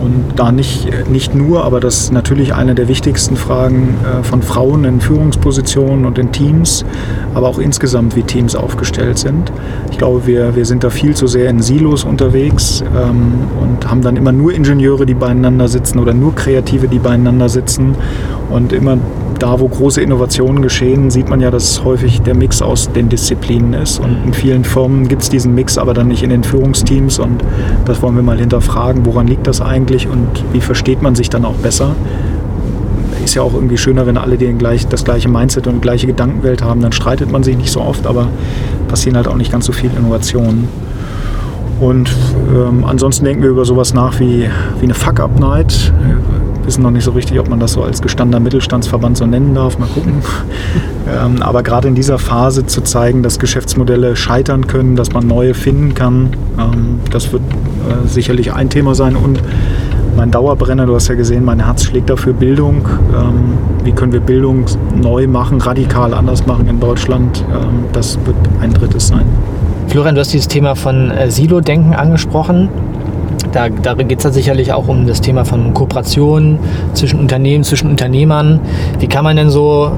und da nicht, nicht nur, aber das ist natürlich eine der wichtigsten Fragen äh, von Frauen in Führungspositionen und in Teams, aber auch insgesamt, wie Teams aufgestellt sind. Ich glaube, wir, wir sind da viel zu sehr in Silos unterwegs ähm, und haben dann immer nur Ingenieure, die beieinander sitzen oder nur Kreative, die beieinander sitzen und immer da, wo große Innovationen geschehen, sieht man ja, dass häufig der Mix aus den Disziplinen ist. Und in vielen Firmen gibt es diesen Mix aber dann nicht in den Führungsteams. Und das wollen wir mal hinterfragen, woran liegt das eigentlich und wie versteht man sich dann auch besser. Ist ja auch irgendwie schöner, wenn alle den gleich, das gleiche Mindset und die gleiche Gedankenwelt haben, dann streitet man sich nicht so oft, aber passieren halt auch nicht ganz so viele Innovationen. Und ähm, ansonsten denken wir über sowas nach wie, wie eine Fuck-Up-Night wissen noch nicht so richtig, ob man das so als gestandener Mittelstandsverband so nennen darf. Mal gucken. ähm, aber gerade in dieser Phase zu zeigen, dass Geschäftsmodelle scheitern können, dass man neue finden kann, ähm, das wird äh, sicherlich ein Thema sein. Und mein Dauerbrenner, du hast ja gesehen, mein Herz schlägt dafür Bildung. Ähm, wie können wir Bildung neu machen, radikal anders machen in Deutschland? Ähm, das wird ein drittes sein. Florian, du hast dieses Thema von äh, Silo-Denken angesprochen. Da, da geht es ja sicherlich auch um das Thema von Kooperation zwischen Unternehmen, zwischen Unternehmern. Wie kann man denn so,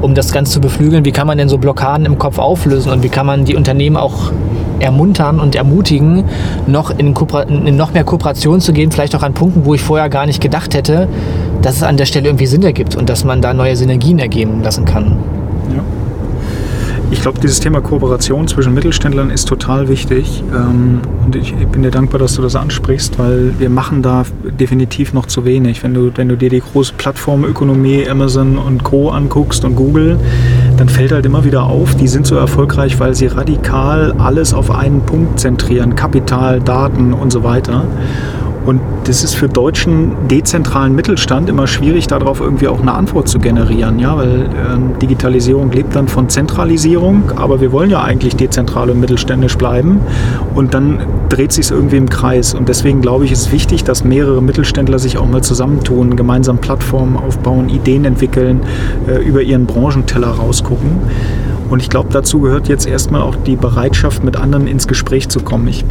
um das Ganze zu beflügeln, wie kann man denn so Blockaden im Kopf auflösen und wie kann man die Unternehmen auch ermuntern und ermutigen, noch in, in, noch mehr Kooperation zu gehen, vielleicht auch an Punkten, wo ich vorher gar nicht gedacht hätte, dass es an der Stelle irgendwie Sinn ergibt und dass man da neue Synergien ergeben lassen kann. Ich glaube, dieses Thema Kooperation zwischen Mittelständlern ist total wichtig. Ähm, und ich bin dir dankbar, dass du das ansprichst, weil wir machen da definitiv noch zu wenig. Wenn du, wenn du dir die große Plattformökonomie Amazon und Co. anguckst und Google, dann fällt halt immer wieder auf, die sind so erfolgreich, weil sie radikal alles auf einen Punkt zentrieren. Kapital, Daten und so weiter. Und das ist für deutschen dezentralen Mittelstand immer schwierig, darauf irgendwie auch eine Antwort zu generieren, ja, weil äh, Digitalisierung lebt dann von Zentralisierung, aber wir wollen ja eigentlich dezentral und mittelständisch bleiben und dann dreht sich es irgendwie im Kreis. Und deswegen glaube ich, ist wichtig, dass mehrere Mittelständler sich auch mal zusammentun, gemeinsam Plattformen aufbauen, Ideen entwickeln, äh, über ihren Branchenteller rausgucken. Und ich glaube, dazu gehört jetzt erstmal auch die Bereitschaft, mit anderen ins Gespräch zu kommen. Ich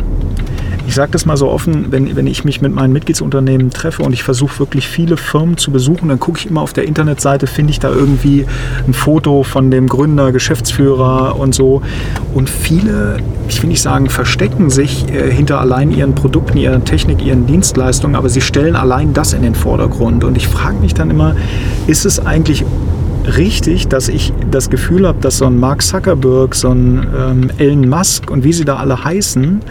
ich sage das mal so offen, wenn, wenn ich mich mit meinen Mitgliedsunternehmen treffe und ich versuche wirklich viele Firmen zu besuchen, dann gucke ich immer auf der Internetseite, finde ich da irgendwie ein Foto von dem Gründer, Geschäftsführer und so. Und viele, ich will nicht sagen, verstecken sich äh, hinter allein ihren Produkten, ihrer Technik, ihren Dienstleistungen, aber sie stellen allein das in den Vordergrund. Und ich frage mich dann immer, ist es eigentlich richtig, dass ich das Gefühl habe, dass so ein Mark Zuckerberg, so ein ähm, Elon Musk und wie sie da alle heißen,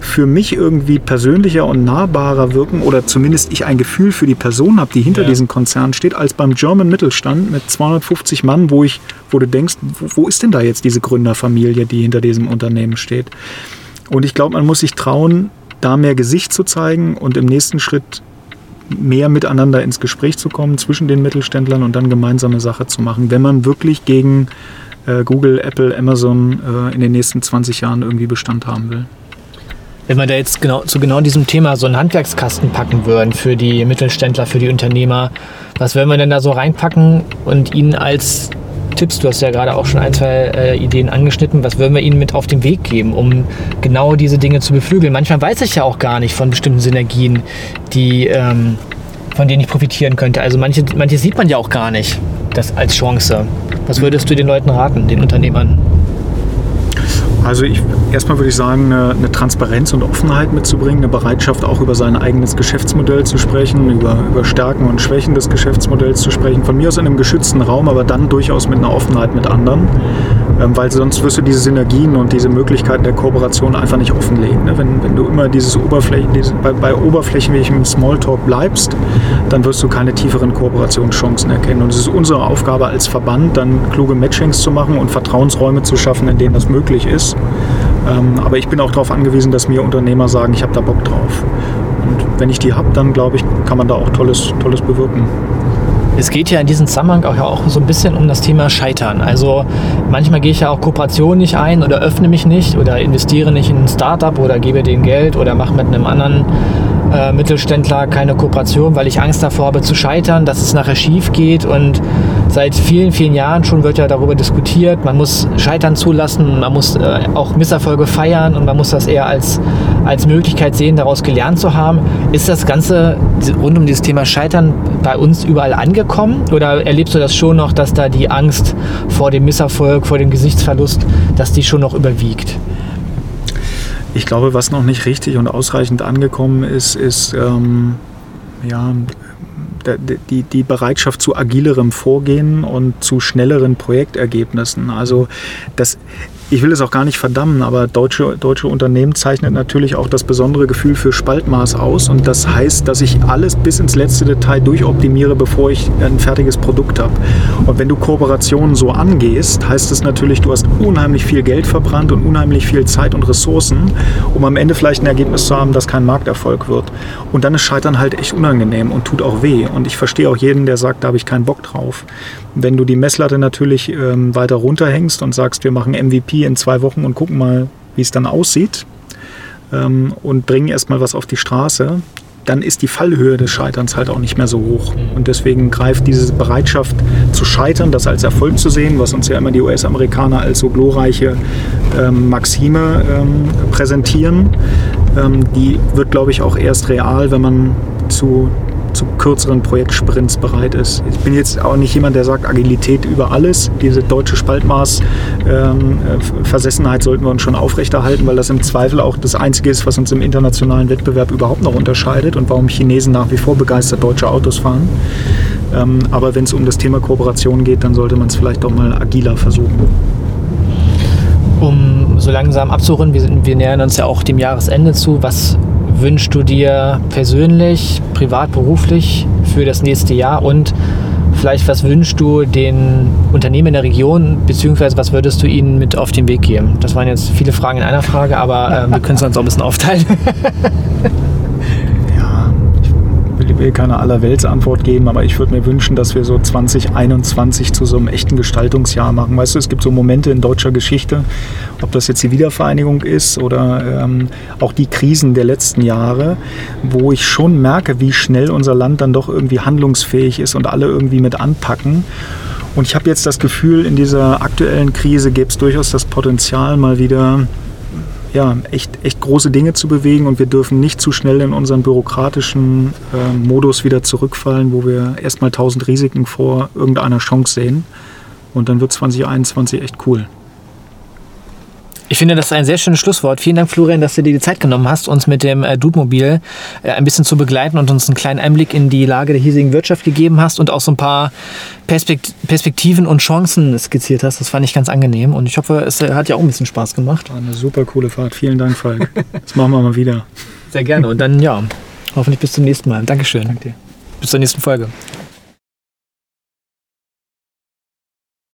für mich irgendwie persönlicher und nahbarer wirken oder zumindest ich ein Gefühl für die Person habe, die hinter ja. diesen Konzernen steht, als beim German Mittelstand mit 250 Mann, wo ich, wo du denkst, wo, wo ist denn da jetzt diese Gründerfamilie, die hinter diesem Unternehmen steht? Und ich glaube, man muss sich trauen, da mehr Gesicht zu zeigen und im nächsten Schritt mehr miteinander ins Gespräch zu kommen zwischen den Mittelständlern und dann gemeinsame Sache zu machen, wenn man wirklich gegen äh, Google, Apple, Amazon äh, in den nächsten 20 Jahren irgendwie Bestand haben will. Wenn wir da jetzt genau, zu genau diesem Thema so einen Handwerkskasten packen würden für die Mittelständler, für die Unternehmer, was würden wir denn da so reinpacken und ihnen als Tipps, du hast ja gerade auch schon ein, zwei äh, Ideen angeschnitten, was würden wir ihnen mit auf den Weg geben, um genau diese Dinge zu beflügeln? Manchmal weiß ich ja auch gar nicht von bestimmten Synergien, die, ähm, von denen ich profitieren könnte. Also manche, manche sieht man ja auch gar nicht das als Chance. Was würdest du den Leuten raten, den Unternehmern? Also ich, erstmal würde ich sagen, eine, eine, Transparenz und Offenheit mitzubringen, eine Bereitschaft auch über sein eigenes Geschäftsmodell zu sprechen, über, über Stärken und Schwächen des Geschäftsmodells zu sprechen. Von mir aus in einem geschützten Raum, aber dann durchaus mit einer Offenheit mit anderen. Ähm, weil sonst wirst du diese Synergien und diese Möglichkeiten der Kooperation einfach nicht offenlegen. Ne? Wenn, wenn du immer dieses Oberflächen, diese, bei, bei oberflächlichem Smalltalk bleibst, dann wirst du keine tieferen Kooperationschancen erkennen. Und es ist unsere Aufgabe als Verband, dann kluge Matchings zu machen und Vertrauensräume zu schaffen, in denen das möglich ist. Ähm, aber ich bin auch darauf angewiesen, dass mir Unternehmer sagen, ich habe da Bock drauf. Und wenn ich die habe, dann glaube ich, kann man da auch Tolles, Tolles bewirken. Es geht ja in diesem Zusammenhang auch, auch so ein bisschen um das Thema Scheitern. Also manchmal gehe ich ja auch Kooperationen nicht ein oder öffne mich nicht oder investiere nicht in ein Startup oder gebe denen Geld oder mache mit einem anderen äh, Mittelständler keine Kooperation, weil ich Angst davor habe zu scheitern, dass es nachher schief geht. Und seit vielen, vielen Jahren schon wird ja darüber diskutiert, man muss Scheitern zulassen, man muss äh, auch Misserfolge feiern und man muss das eher als, als Möglichkeit sehen, daraus gelernt zu haben. Ist das Ganze rund um dieses Thema Scheitern bei uns überall angekommen? Oder erlebst du das schon noch, dass da die Angst vor dem Misserfolg, vor dem Gesichtsverlust, dass die schon noch überwiegt? Ich glaube, was noch nicht richtig und ausreichend angekommen ist, ist ähm, ja, die, die Bereitschaft zu agilerem Vorgehen und zu schnelleren Projektergebnissen. Also das, ich will es auch gar nicht verdammen, aber deutsche, deutsche Unternehmen zeichnet natürlich auch das besondere Gefühl für Spaltmaß aus. Und das heißt, dass ich alles bis ins letzte Detail durchoptimiere, bevor ich ein fertiges Produkt habe. Und wenn du Kooperationen so angehst, heißt es natürlich, du hast unheimlich viel Geld verbrannt und unheimlich viel Zeit und Ressourcen, um am Ende vielleicht ein Ergebnis zu haben, das kein Markterfolg wird. Und dann ist Scheitern halt echt unangenehm und tut auch weh. Und ich verstehe auch jeden, der sagt, da habe ich keinen Bock drauf. Wenn du die Messlatte natürlich ähm, weiter runterhängst und sagst, wir machen MVP in zwei Wochen und gucken mal, wie es dann aussieht ähm, und bringen erstmal was auf die Straße, dann ist die Fallhöhe des Scheiterns halt auch nicht mehr so hoch. Und deswegen greift diese Bereitschaft zu scheitern, das als Erfolg zu sehen, was uns ja immer die US-Amerikaner als so glorreiche ähm, Maxime ähm, präsentieren, ähm, die wird, glaube ich, auch erst real, wenn man zu zu kürzeren Projektsprints bereit ist. Ich bin jetzt auch nicht jemand, der sagt Agilität über alles. Diese deutsche Spaltmaß-Versessenheit ähm, sollten wir uns schon aufrechterhalten, weil das im Zweifel auch das Einzige ist, was uns im internationalen Wettbewerb überhaupt noch unterscheidet und warum Chinesen nach wie vor begeistert deutsche Autos fahren. Ähm, aber wenn es um das Thema Kooperation geht, dann sollte man es vielleicht doch mal agiler versuchen. Um so langsam abzurunden, wir, wir nähern uns ja auch dem Jahresende zu. Was wünschst du dir persönlich, privat, beruflich für das nächste Jahr und vielleicht was wünschst du den Unternehmen in der Region, beziehungsweise was würdest du ihnen mit auf den Weg geben? Das waren jetzt viele Fragen in einer Frage, aber äh, wir können es uns auch ein bisschen aufteilen. will keine Allerweltsantwort geben, aber ich würde mir wünschen, dass wir so 2021 zu so einem echten Gestaltungsjahr machen. Weißt du, es gibt so Momente in deutscher Geschichte, ob das jetzt die Wiedervereinigung ist oder ähm, auch die Krisen der letzten Jahre, wo ich schon merke, wie schnell unser Land dann doch irgendwie handlungsfähig ist und alle irgendwie mit anpacken. Und ich habe jetzt das Gefühl, in dieser aktuellen Krise gäbe es durchaus das Potenzial, mal wieder ja, echt, echt große Dinge zu bewegen und wir dürfen nicht zu schnell in unseren bürokratischen äh, Modus wieder zurückfallen, wo wir erstmal tausend Risiken vor irgendeiner Chance sehen. Und dann wird 2021 echt cool. Ich finde, das ist ein sehr schönes Schlusswort. Vielen Dank, Florian, dass du dir die Zeit genommen hast, uns mit dem äh, Dude-Mobil äh, ein bisschen zu begleiten und uns einen kleinen Einblick in die Lage der hiesigen Wirtschaft gegeben hast und auch so ein paar Perspekt Perspektiven und Chancen skizziert hast. Das fand ich ganz angenehm und ich hoffe, es äh, hat ja auch ein bisschen Spaß gemacht. War eine super coole Fahrt. Vielen Dank, Falk. Das machen wir mal wieder. Sehr gerne und dann, ja, hoffentlich bis zum nächsten Mal. Dankeschön. Danke dir. Bis zur nächsten Folge.